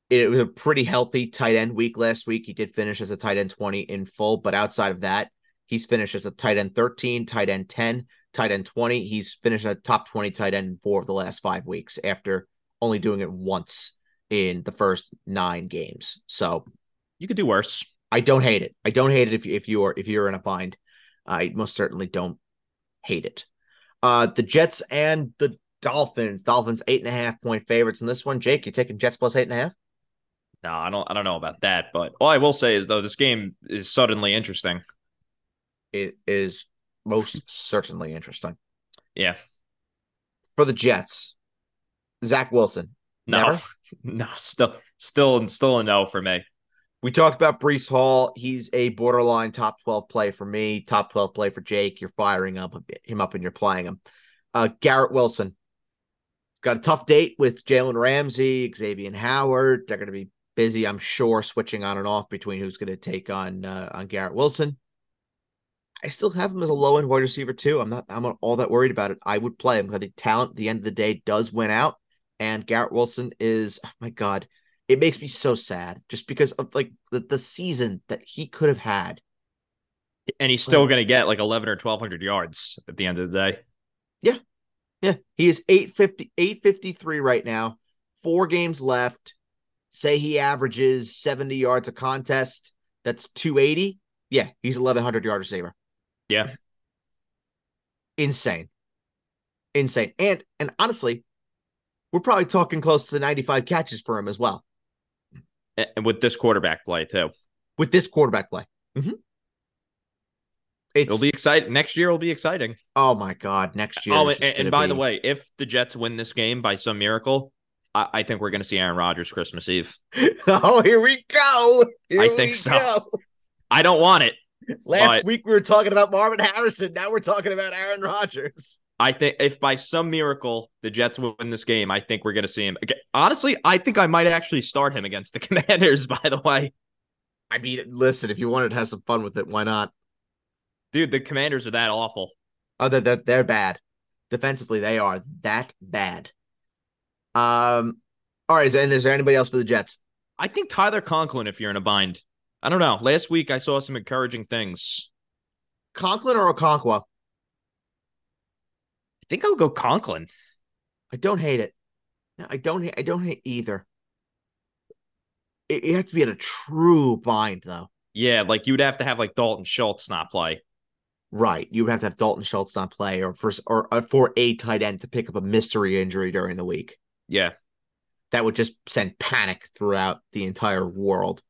it was a pretty healthy tight end week last week. He did finish as a tight end 20 in full, but outside of that, he's finished as a tight end 13, tight end 10, tight end 20. He's finished a top 20 tight end four of the last five weeks after only doing it once in the first nine games. So you could do worse. I don't hate it. I don't hate it if if you're if you're in a bind. I most certainly don't hate it. Uh the Jets and the Dolphins. Dolphins eight and a half point favorites in this one. Jake, you taking Jets plus eight and a half? No, I don't I don't know about that, but all I will say is though this game is suddenly interesting. It is most certainly interesting. Yeah. For the Jets, Zach Wilson. No, Never? no, still, still, still a no for me. We talked about Breece Hall. He's a borderline top 12 play for me, top 12 play for Jake. You're firing up him up and you're playing him. Uh, Garrett Wilson. Got a tough date with Jalen Ramsey, Xavier Howard. They're going to be busy, I'm sure, switching on and off between who's going to take on uh, on Garrett Wilson. I still have him as a low end wide receiver too. I'm not I'm not all that worried about it. I would play him because the talent at the end of the day does win out. And Garrett Wilson is oh my God, it makes me so sad just because of like the, the season that he could have had. And he's still gonna get like eleven or twelve hundred yards at the end of the day. Yeah. Yeah. He is 850 853 right now. Four games left. Say he averages 70 yards a contest. That's 280. Yeah, he's 1100 yard receiver. Yeah. Insane. Insane. And and honestly, we're probably talking close to 95 catches for him as well. And with this quarterback play, too. With this quarterback play. Mm-hmm. It'll be exciting. Next year will be exciting. Oh my god, next year. Oh, and, and by be... the way, if the Jets win this game by some miracle, I, I think we're going to see Aaron Rodgers Christmas Eve. oh, here we go. Here I think so. Go. I don't want it. Last but week we were talking about Marvin Harrison. Now we're talking about Aaron Rodgers. I think if by some miracle the Jets win this game, I think we're going to see him. Honestly, I think I might actually start him against the Commanders. By the way, I mean, listen, if you wanted to have some fun with it, why not? Dude, the Commanders are that awful. Oh, they're, they're, they're bad. Defensively, they are that bad. Um, all right, and is there anybody else for the Jets? I think Tyler Conklin, if you're in a bind. I don't know. Last week I saw some encouraging things. Conklin or Okonkwo? I think I'll go Conklin. I don't hate it. I don't. I don't hate either. It, it has to be in a true bind, though. Yeah, like you would have to have like Dalton Schultz not play. Right, you would have to have Dalton Schultz not play, or for or, or for a tight end to pick up a mystery injury during the week. Yeah, that would just send panic throughout the entire world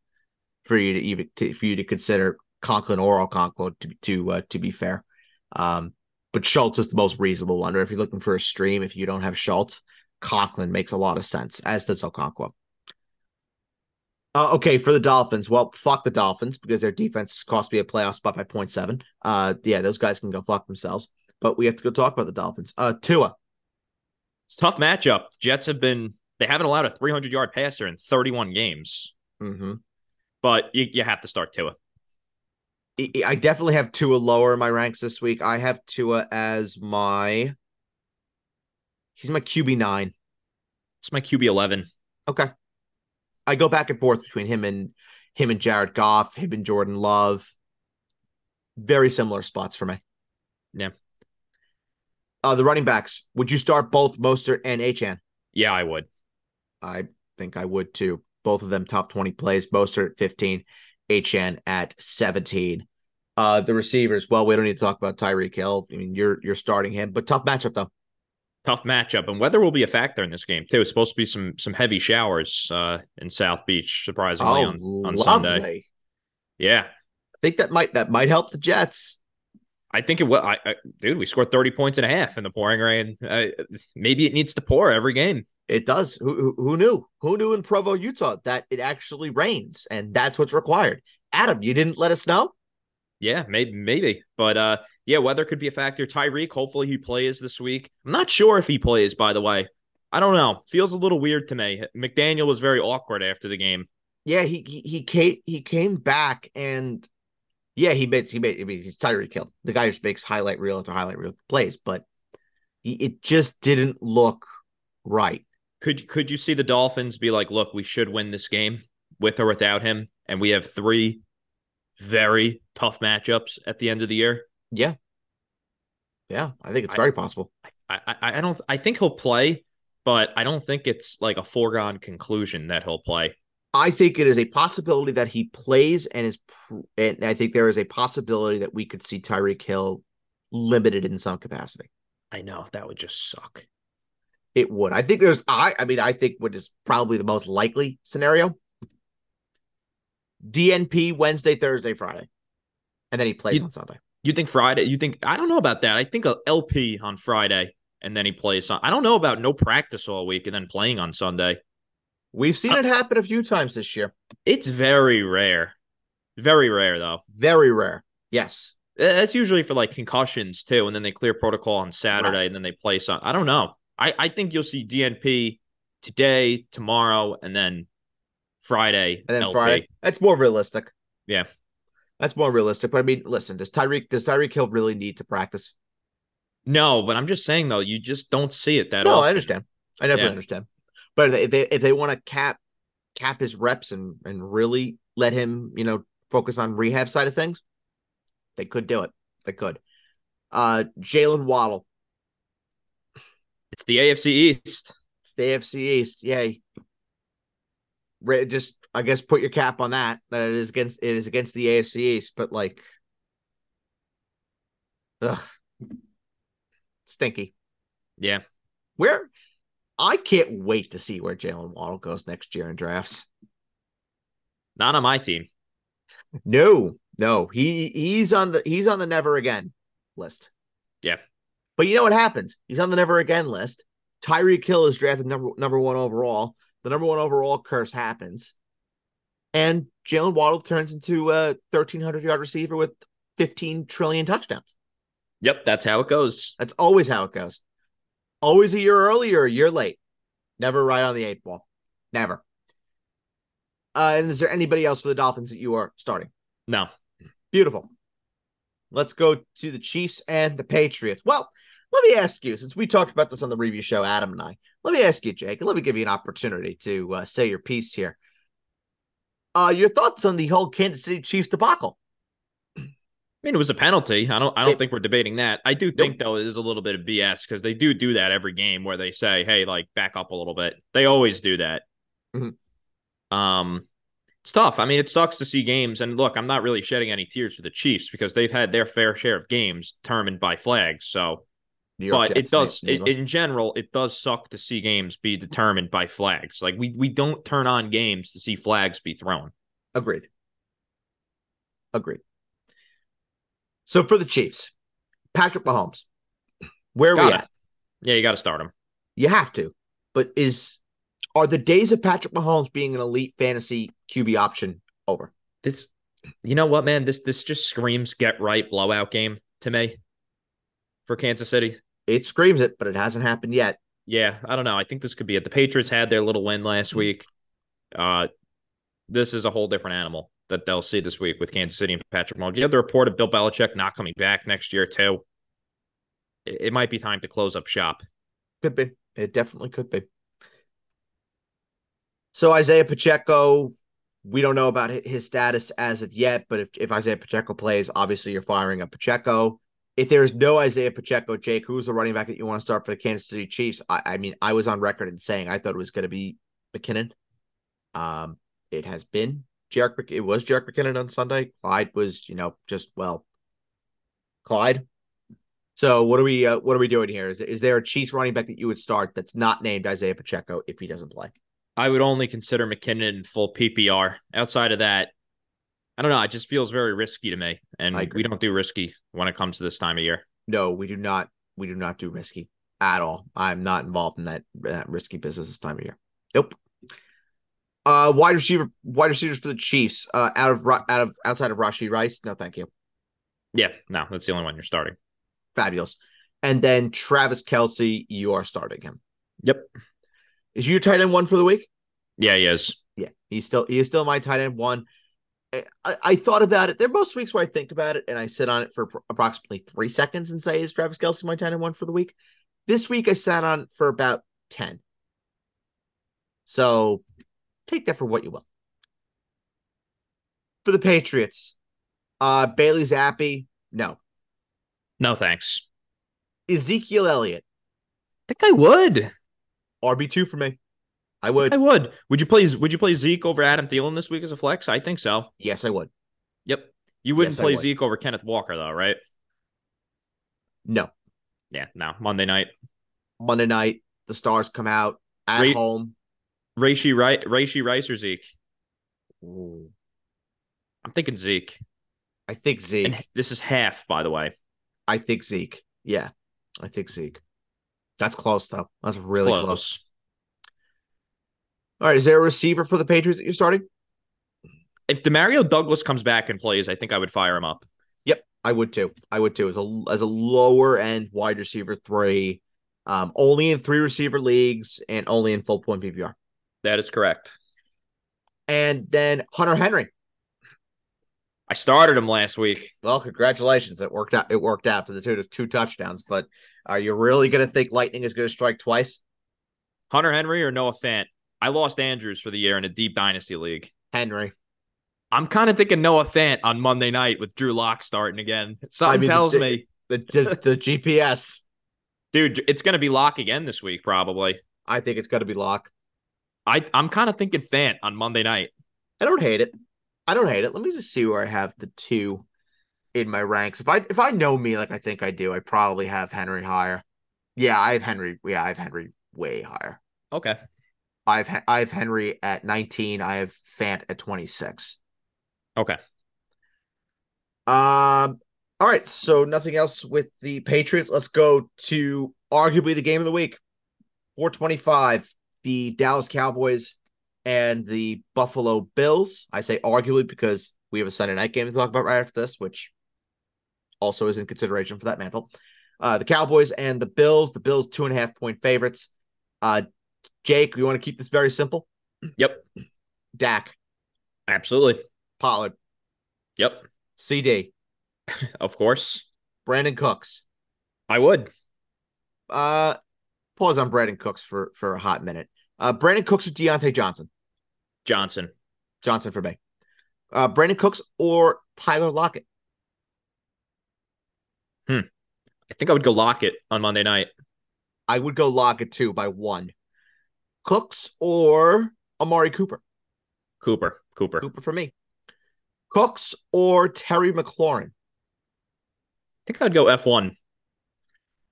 for you to even to, for you to consider Conklin or Okonkwo to to uh, to be fair. Um, but Schultz is the most reasonable one. Or if you're looking for a stream, if you don't have Schultz, Conklin makes a lot of sense, as does Okonkwo. Uh, okay, for the Dolphins, well, fuck the Dolphins because their defense cost me a playoff spot by 0.7. Uh, yeah, those guys can go fuck themselves. But we have to go talk about the Dolphins. Uh, Tua. It's tough matchup. Jets have been they haven't allowed a 300 yard passer in 31 games. Mm-hmm but you, you have to start Tua. I definitely have Tua lower in my ranks this week. I have Tua as my he's my QB nine. It's my QB eleven. Okay. I go back and forth between him and him and Jared Goff, him and Jordan Love. Very similar spots for me. Yeah. Uh, the running backs. Would you start both Mostert and Achane? Yeah, I would. I think I would too both of them top 20 plays. Mostert at 15, Achane at 17. Uh, the receivers, well, we don't need to talk about Tyreek Hill. I mean, you're you're starting him, but tough matchup though. Tough matchup, and weather will be a factor in this game too. It's supposed to be some some heavy showers uh, in South Beach, surprisingly oh, on, on Sunday. Yeah, I think that might that might help the Jets. I think it will. I, I, dude, we scored 30 points and a half in the pouring rain. Uh, maybe it needs to pour every game. It does. Who, who knew? Who knew in Provo, Utah, that it actually rains and that's what's required? Adam, you didn't let us know. Yeah, maybe, maybe, but uh, yeah, weather could be a factor. Tyreek, hopefully he plays this week. I'm not sure if he plays. By the way, I don't know. Feels a little weird to me. McDaniel was very awkward after the game. Yeah, he he, he came he came back and yeah, he made he made. I mean, he's Tyreek Hill. The guy who makes highlight reel after highlight reel plays, but he, it just didn't look right Could could you see the Dolphins be like, look, we should win this game with or without him, and we have three very tough matchups at the end of the year? Yeah. Yeah, I think it's I- very possible. I, I I don't I think he'll play, but I don't think it's like a foregone conclusion that he'll play. I think it is a possibility that he plays and is pr- and I think there is a possibility that we could see Tyreek Hill limited in some capacity. I know that would just suck. It would. I think there's I I mean I think what is probably the most likely scenario. DNP Wednesday, Thursday, Friday. And then he plays You- on Sunday. You think Friday? You think I don't know about that. I think a LP on Friday and then he plays on. I don't know about no practice all week and then playing on Sunday. We've seen it happen a few times this year. It's very rare. Very rare though. Very rare. Yes. Uh, That's usually for like concussions too, and then they clear protocol on Saturday and then they play some. I don't know. I I think you'll see DNP today, tomorrow, and then Friday. And then LP. Friday. That's more realistic. Yeah. That's more realistic. But I mean, listen, does Tyreek does Tyreek Hill really need to practice? No, but I'm just saying though, you just don't see it that No, often. I understand. I definitely Yeah. understand. But if they if they want to cap cap his reps and and really let him, you know, focus on rehab side of things, they could do it. They could. Uh Jaylen Waddle, It's the AFC East. it's the AFC East. Yay. Just I guess put your cap on that. That it is against it is against the AFC East, but like ugh, stinky. Yeah. Where I can't wait to see where Jaylen Waddle goes next year in drafts. Not on my team. No, no, he he's on the he's on the never again list. Yeah. But you know what happens? He's on the never again list. Tyreek Hill is drafted number number one overall. The number one overall curse happens, and Jaylen Waddle turns into a thirteen hundred yard receiver with fifteen trillion touchdowns. Yep, that's how it goes. That's always how it goes. Always a year early or a year late. Never right on the eight ball. Never. Uh, and is there anybody else for the Dolphins that you are starting? No. Beautiful. Let's go to the Chiefs and the Patriots. Well, let me ask you, since we talked about this on the review show, Adam and I, let me ask you, Jake, and let me give you an opportunity to uh, say your piece here. Uh, your thoughts on the whole Kansas City Chiefs debacle? I mean, it was a penalty. I don't. I don't It- think we're debating that. I do think though it is a little bit of BS because they do do that every game where they say, "Hey, like back up a little bit." They always do that. Mhm. Um, it's tough. I mean, it sucks to see games. And look, I'm not really shedding any tears for the Chiefs because they've had their fair share of games determined by flags. So, but it does. It, in general, it does suck to see games be determined by flags. Like we we don't turn on games to see flags be thrown. Agreed. Agreed. So for the Chiefs, Patrick Mahomes, where are we Got at? Yeah, you got to start him. You have to. But is are the days of Patrick Mahomes being an elite fantasy QB option over? This, you know what, man? This this just screams get right blowout game to me for Kansas City. It screams it, but it hasn't happened yet. Yeah, I don't know. I think this could be it. The Patriots had their little win last week. Uh, this is a whole different animal that they'll see this week with Kansas City and Patrick Mahomes. You have the report of Bill Belichick not coming back next year too. It, it might be time to close up shop. Could be. It definitely could be. So Isaiah Pacheco, we don't know about his status as of yet, but if, if Isaiah Pacheco plays, obviously you're firing up Pacheco. If there's no Isaiah Pacheco, Jake, who's the running back that you want to start for the Kansas City Chiefs? I, I mean, I was on record in saying I thought it was going to be McKinnon. Um, it has been Jerick. It was Jerick McKinnon on Sunday. Clyde was, you know, just well, Clyde. So what are we uh, what are we doing here? Is is there a Chiefs running back that you would start that's not named Isaiah Pacheco if he doesn't play? I would only consider McKinnon in full PPR. Outside of that, I don't know. It just feels very risky to me, and we don't do risky when it comes to this time of year. No, we do not. We do not do risky at all. I'm not involved in that, that risky business this time of year. Nope. Uh, wide receiver, wide receivers for the Chiefs. Uh, out of out of outside of Rashee Rice. No, thank you. Yeah, no, that's the only one you're starting. Fabulous. And then Travis Kelce, you are starting him. Yep. Is your tight end one for the week? Yeah, he is. Yeah, he's still he is still my tight end one. I, I thought about it. There are most weeks where I think about it and I sit on it for approximately three seconds and say, "Is Travis Kelce my tight end one for the week?" This week I sat on for about ten. So take that for what you will. For the Patriots, uh Bailey Zappe, no. No thanks. Ezekiel Elliott, I think I would. RB2 for me. I would. I would. Would you play Would you play Zeke over Adam Thielen this week as a flex? I think so. Yes, I would. Yep. You wouldn't Yes, play would. Zeke over Kenneth Walker though, right? No. Yeah. No. Monday night. Monday night, the stars come out at Ra- home. Rashee right. Rashee Rice or Zeke. I'm thinking Zeke. I think Zeke. And this is half, by the way. I think Zeke. Yeah, I think Zeke. That's close though. That's really close. All right, is there a receiver for the Patriots that you're starting? If Demario Douglas comes back and plays, I think I would fire him up. Yep, I would too. I would too. As a as a lower end wide receiver three, um, only in three receiver leagues and only in full point PPR. That is correct. And then Hunter Henry. I started him last week. Well, congratulations. It worked out. It worked out to the two to two touchdowns. But are you really going to think Lightning is going to strike twice? Hunter Henry or Noah Fant? I lost Andrews for the year in a deep dynasty league. Henry. I'm kind of thinking Noah Fant on Monday night with Drew Lock starting again. Something I mean, tells the- me, The the, the GPS. dude, it's going to be Lock again this week, probably. I think it's going to be lock. I, I'm kind of thinking Fant on Monday night. I don't hate it. I don't hate it. Let me just see where I have the two in my ranks. If I if I know me like I think I do, I probably have Henry higher. Yeah, I have Henry. Yeah, I have Henry way higher. Okay. I've I have Henry at 19. I have Fant at 26. Okay. Um. All right. So nothing else with the Patriots. Let's go to arguably the game of the week. 425. The Dallas Cowboys and the Buffalo Bills. I say arguably because we have a Sunday night game to talk about right after this, which also is in consideration for that mantle. Uh, the Cowboys and the Bills. The Bills two and a half point favorites. Uh, Jake, we want to keep this very simple. Yep. Dak, Absolutely. Pollard, Yep. CD, Of course. Brandin Cooks. I would. Uh, pause on Brandin Cooks for for a hot minute. Uh, Brandin Cooks or Diontae Johnson? Johnson. Johnson for me. Uh, Brandin Cooks or Tyler Lockett? Hmm. I think I would go Lockett on Monday night. I would go Lockett too by one. Cooks or Amari Cooper? Cooper. Cooper. Cooper for me. Cooks or Terry McLaurin? I think I'd go F1.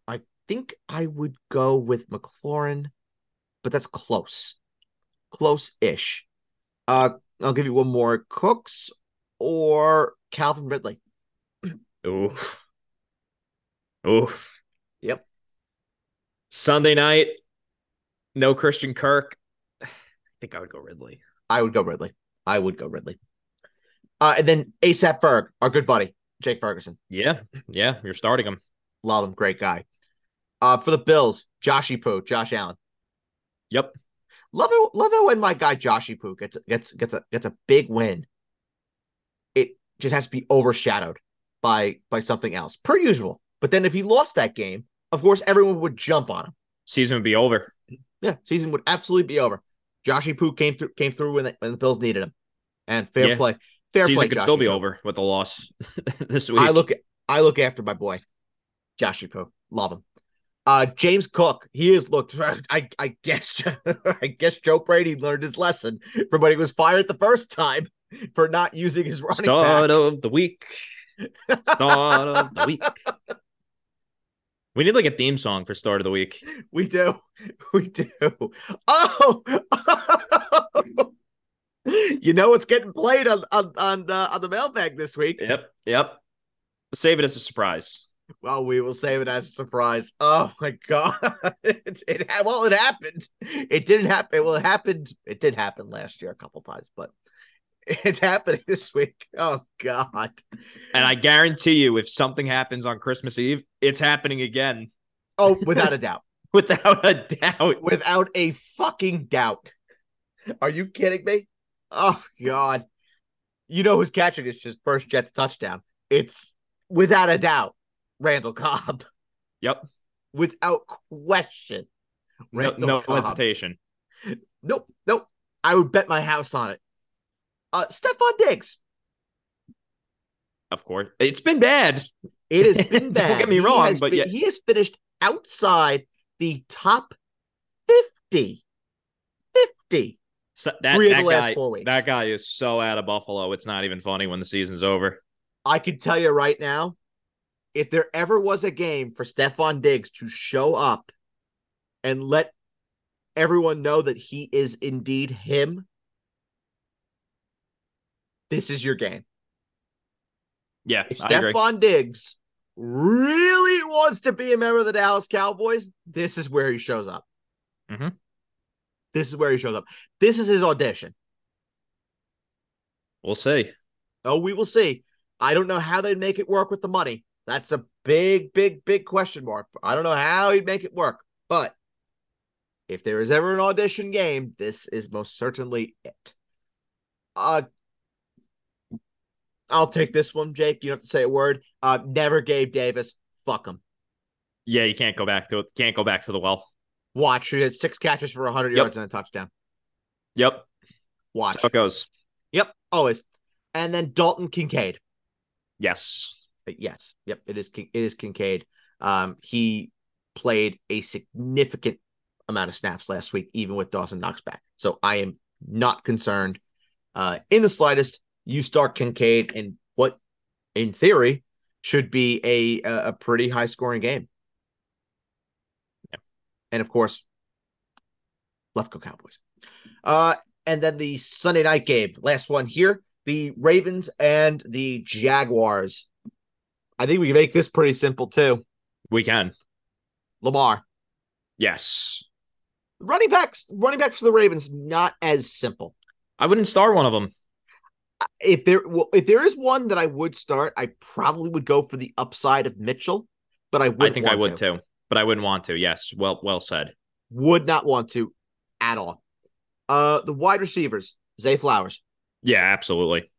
I think I would go with McLaurin, but that's close. Close-ish. Uh, I'll give you one more. Cooks or Calvin Ridley? Oof. Oof. Yep. Sunday night, no Christian Kirk. I think I would go Ridley. I would go Ridley. I would go Ridley. Uh, and then ASAP Ferg, our good buddy, Jake Ferguson. Yeah. Yeah. You're starting him. Love him, great guy. Uh, for the Bills, Joshy Poo, Josh Allen. Yep. Love it. Love it when my guy Joshy Poo gets gets gets a gets a big win. It just has to be overshadowed by by something else, per usual. But then if he lost that game, of course everyone would jump on him. Season would be over. Yeah, season would absolutely be over. Joshy Poo came through came through when the, when the Bills needed him, and fair Yeah. play, fair Season play. could still be Poo. over with the loss this week. I look I look after my boy, Joshy Poo. Love him. Uh, James Cook, he has looked. I I guess I guess Joe Brady learned his lesson from when he was fired the first time for not using his running Start back. of the week. Start of the week. We need like a theme song for start of the week. We do, we do. Oh, you know it's getting played on on on, uh, on the mailbag this week. Yep. Yep. Save it as a surprise. Well, we will save it as a surprise. Oh my god! It, it well, it happened. It didn't happen. Well, it happened. It did happen last year a couple times, but it's happening this week. Oh god! And I guarantee you, if something happens on Christmas Eve, it's happening again Oh, without a doubt, without a doubt. without a fucking doubt. Are you kidding me? Oh god! You know who's catching his just first jet touchdown? It's without a doubt Randall Cobb, Yep. without question. No, Randall no Cobb. hesitation. Nope, nope. I would bet my house on it. Uh, Stefon Diggs. Of course, it's been bad. It has been bad. Don't get me wrong, but been- yet- he has finished outside the top 50. 50. So that, Three of that the last guy, four weeks. That guy is so out of Buffalo. It's not even funny when the season's over. I can tell you right now, if there ever was a game for Stefon Diggs to show up and let everyone know that he is indeed him, this is your game. Yeah, If Stefon Diggs really wants to be a member of the Dallas Cowboys, this is where he shows up. Mhm. This is where he shows up. This is his audition. We'll see. Oh, we will see. I don't know how they'd make it work with the money. That's a big, big, big question mark. I don't know how he'd make it work. But if there is ever an audition game, this is most certainly it. Uh I'll take this one, Jake. You don't have to say a word. Uh never Gabe Davis. Fuck him. Yeah, you can't go back to it. Can't go back to the well. Watch. He has six catches for 100 Yep. yards and a touchdown. Yep. Watch. That's how it goes. Yep. Always. And then Dalton Kincaid. Yes. Yes. Yep. it is it is Kincaid. Um, he played a significant amount of snaps last week, even with Dawson Knox back. So I am not concerned uh, in the slightest. You start Kincaid in what, in theory, should be a a a pretty high scoring game. Yeah. And of course, let's go Cowboys. Uh, and then the Sunday night game, last one here, the Ravens and the Jaguars. I think we can make this pretty simple too. We can. Lamar, Yes. running backs, running backs for the Ravens, not as simple. I wouldn't star one of them. If there, well, if there is one that I would start, I probably would go for the upside of Mitchell, but I would. I think I would too, but I wouldn't want to. Yes. Well, well said. Would not want to at all. Uh, the wide receivers, Zay Flowers, Yeah, absolutely.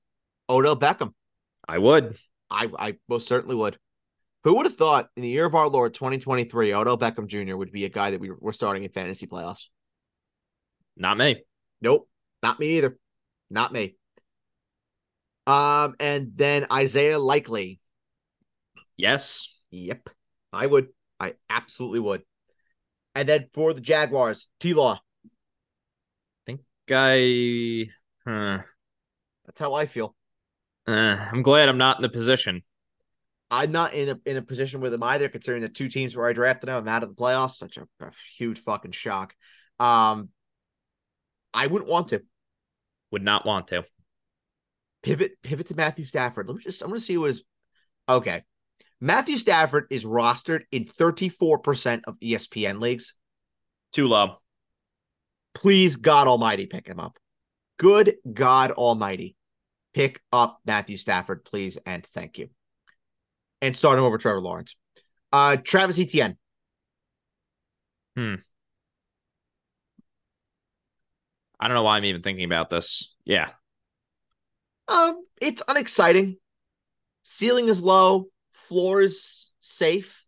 Odell Beckham. I would. I, I most certainly would. Who would have thought in the year of our Lord 2023, Odell Beckham Jr. would be a guy that we were starting in fantasy playoffs? Not me. Nope, not me either. Not me. Um, and then Isaiah Likely. Yes. Yep, I would. I absolutely would. And then for the Jaguars, T Law. Think guy. Huh. That's how I feel. Uh, I'm glad I'm not in the position. I'm not in a in a position with them either, considering the two teams where I drafted them. I'm out of the playoffs. Such a, a huge fucking shock. Um, I wouldn't want to Would not want to. pivot pivot to Matthew Stafford. Let me just I'm gonna see what is okay. Matthew Stafford is rostered in 34% of E ESPN leagues. Too low. Please, God Almighty, pick him up. Good God Almighty. Pick up Matthew Stafford, please, and thank you. And start him over Trevor Lawrence. Uh Travis Etienne. Hmm. I don't know why I'm even thinking about this. Yeah. Um, it's unexciting. Ceiling is low, floor is safe.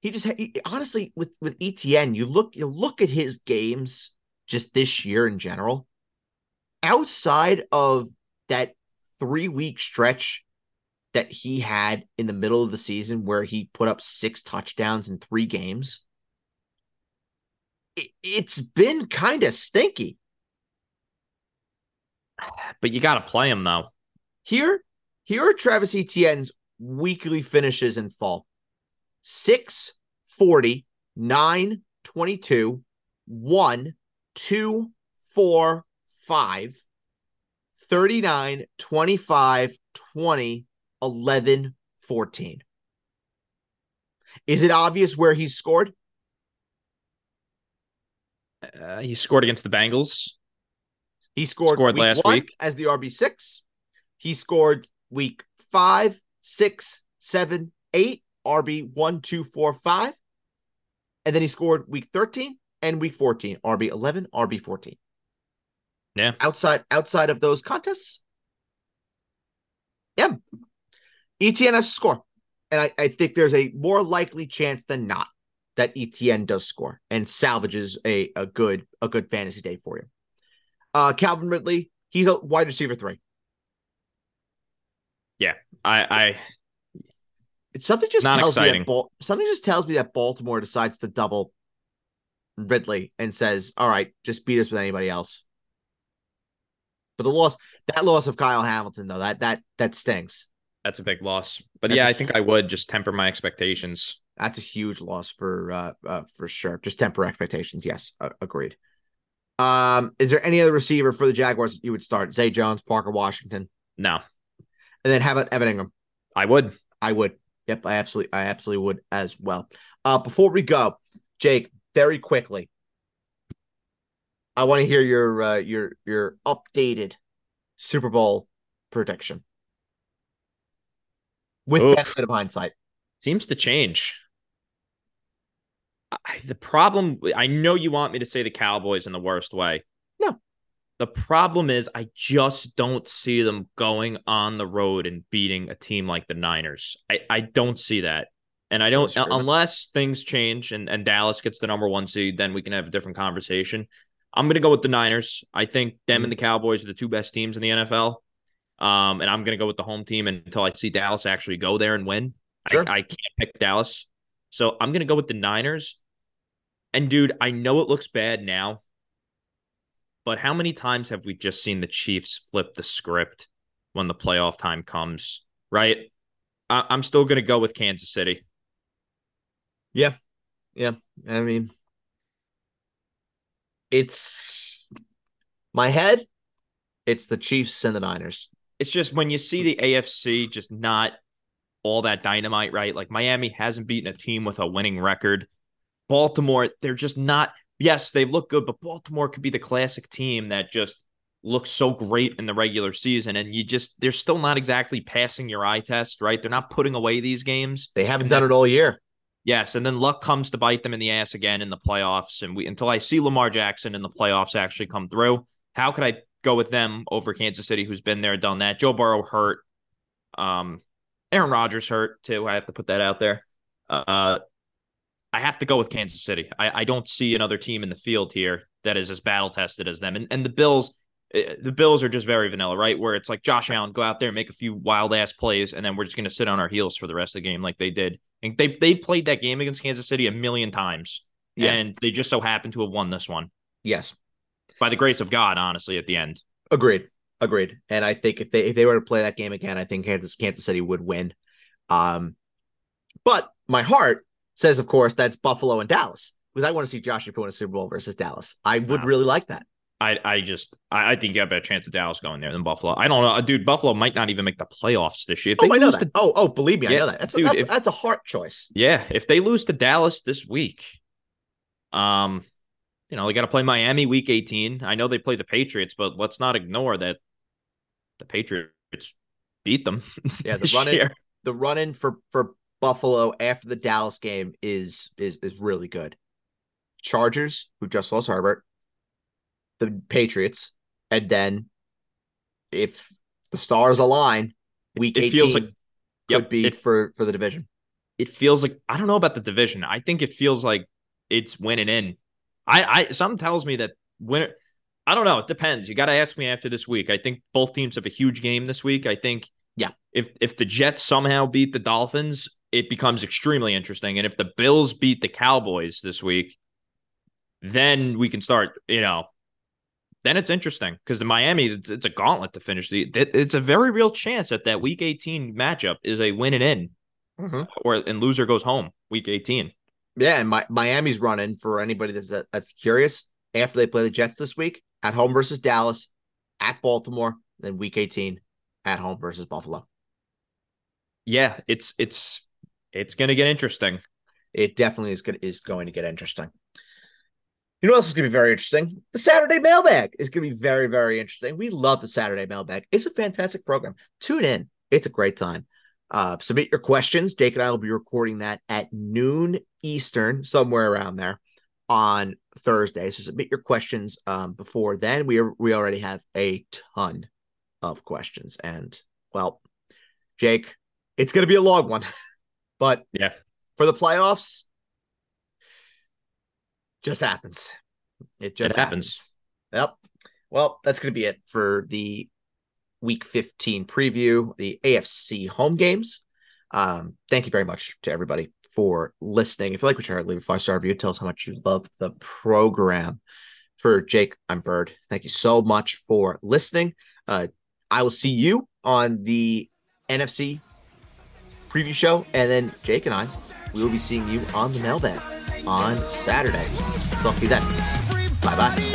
He just he, honestly with with ETN, you look you look at his games just this year in general. Outside of that three week stretch that he had in the middle of the season where he put up six touchdowns in three games, it, it's been kind of stinky. But you got to play him, though. Here, here are Travis Etienne's weekly finishes in fall 6 40, 9 22, 1, 2, 4, 5, 39, 25, 20, 11, 14. Is it obvious where he's scored? Uh, he scored against the Bengals. He scored, Scored week last week. as the RB6. He scored week five, six, seven, eight, RB one, two, four, five. And then he scored week 13 and week 14, RB 11, RB 14. Yeah. Outside outside of those contests, yeah. ETN has to score. And I, I think there's a more likely chance than not that ETN does score and salvages a, a good a good fantasy day for you. Uh, Calvin Ridley, he's a wide receiver three. Yeah, I, I something just tells me that Bal- something just tells me that Baltimore decides to double Ridley and says, "All right, just beat us with anybody else." But the loss, that loss of Kyle Hamilton, though, that that that stings. that's a big loss. But That's yeah, a- I think I would just temper my expectations. That's a huge loss for uh, uh for sure. Just temper expectations. Yes, uh, agreed. Um, is there any other receiver for the Jaguars you would start? Zay Jones, Parker Washington, No, and then how about Evan Engram? I would. I would. Yep, I absolutely, I absolutely would as well. Uh, before we go, Jake, very quickly, I want to hear your uh, your your updated Super Bowl prediction with Oof. benefit of hindsight. Seems to change. I, the problem, I know you want me to say the Cowboys in the worst way. No. The problem is, I just don't see them going on the road and beating a team like the Niners. I, I don't see that. And I don't, unless things change and, and Dallas gets the number one seed, then we can have a different conversation. I'm going to go with the Niners. I think them Mhm. and the Cowboys are the two best teams in the NFL. Um, and I'm going to go with the home team until I see Dallas actually go there and win. Sure. I, I can't pick Dallas. So I'm going to go with the Niners. And dude, I know it looks bad now, but how many times have we just seen the Chiefs flip the script when the playoff time comes, right? I, I'm still going to go with Kansas City. Yeah. Yeah. I mean, it's my head. It's the Chiefs and the Niners. It's just when you see the AFC just not all that dynamite, right? Like Miami hasn't beaten a team with a winning record. Baltimore, they're just not. Yes, they look good, but Baltimore could be the classic team that just looks so great in the regular season, and you just they're still not exactly passing your eye test, right? They're not putting away these games. They haven't And done then- it all year. Yes, and then luck comes to bite them in the ass again in the playoffs. And we until I see Lamar Jackson in the playoffs actually come through, how could I go with them over Kansas City, who's been there, done that? Joe Burrow hurt. Um, Aaron Rodgers hurt too. I have to put that out there. Uh, I have to go with Kansas City. I, I don't see another team in the field here that is as battle tested as them. And and the Bills, eh, the Bills are just very vanilla, right? Where it's like Josh Allen go out there, and make a few wild ass plays, and then we're just going to sit on our heels for the rest of the game, like they did. They they played that game against Kansas City a million times, Yeah. and they just so happened to have won this one Yes. by the grace of God. Honestly, at the end, Agreed. Agreed. And I think if they if they were to play that game again, I think Kansas Kansas City would win. Um, but my heart says, of course, that's Buffalo and Dallas because I want to see Josh Pugh in a Super Bowl versus Dallas. I would Wow. really like that. I I just I, I think you have a better chance of Dallas going there than Buffalo. I don't know, dude. Buffalo might not even make the playoffs this year. If Oh, I know that. to oh, oh, believe me, I know that. That's dude, that's, if- that's a heart choice. Yeah, if they lose to Dallas this week, um, you know they got to play Miami week eighteen. I know they play the Patriots, but let's not ignore that the Patriots beat them. Yeah, the run in the run in for for Buffalo after the Dallas game is is is really good. Chargers, who just lost Herbert, the Patriots, and then if the stars align, week It 18 feels like could yep, be it, for for the division. it feels like I don't know about the division. I think it feels like it's winning in. I I something tells me that winner. I don't know. It depends. You got to ask me after this week. I think both teams have a huge game this week. I think Yeah. If if the Jets somehow beat the Dolphins, it becomes extremely interesting. And if the Bills beat the Cowboys this week, then we can start. You know, then it's interesting because the Miami it's, it's a gauntlet to finish the. It's a very real chance that that Week 18 matchup is a win and in mm-hmm. or and loser goes home week 18. Yeah, and my, Miami's running for anybody that's that's curious. After they play the Jets this week, at home versus Dallas, at Baltimore, then week 18 at home versus Buffalo. Yeah, it's it's it's going to get interesting. it definitely is good is going to get interesting. You know what else is going to be very interesting? The Saturday mailbag is going to be very, very interesting. We love the Saturday mailbag. It's a fantastic program. Tune in. It's a great time. Uh, submit your questions. Jake and I will be recording that at noon Eastern, somewhere around there on Thursday. So submit your questions um, before then. We are, we already have a ton of questions, and well, Jake, it's going to be a long one, but Yeah. for the playoffs, Just happens. It just It happens. happens. Yep. Well, that's going to be it for the week 15 preview, the AFC home games. Um, thank you very much to everybody for listening. If you like what you heard, leave a five star review. Tell us how much you love the program. For Jake, I'm Bird. Thank you so much for listening. Uh, I will see you on the NFC preview show, and then Jake and I we will be seeing you on the mailbag on Saturday. Talk to you then. Bye bye.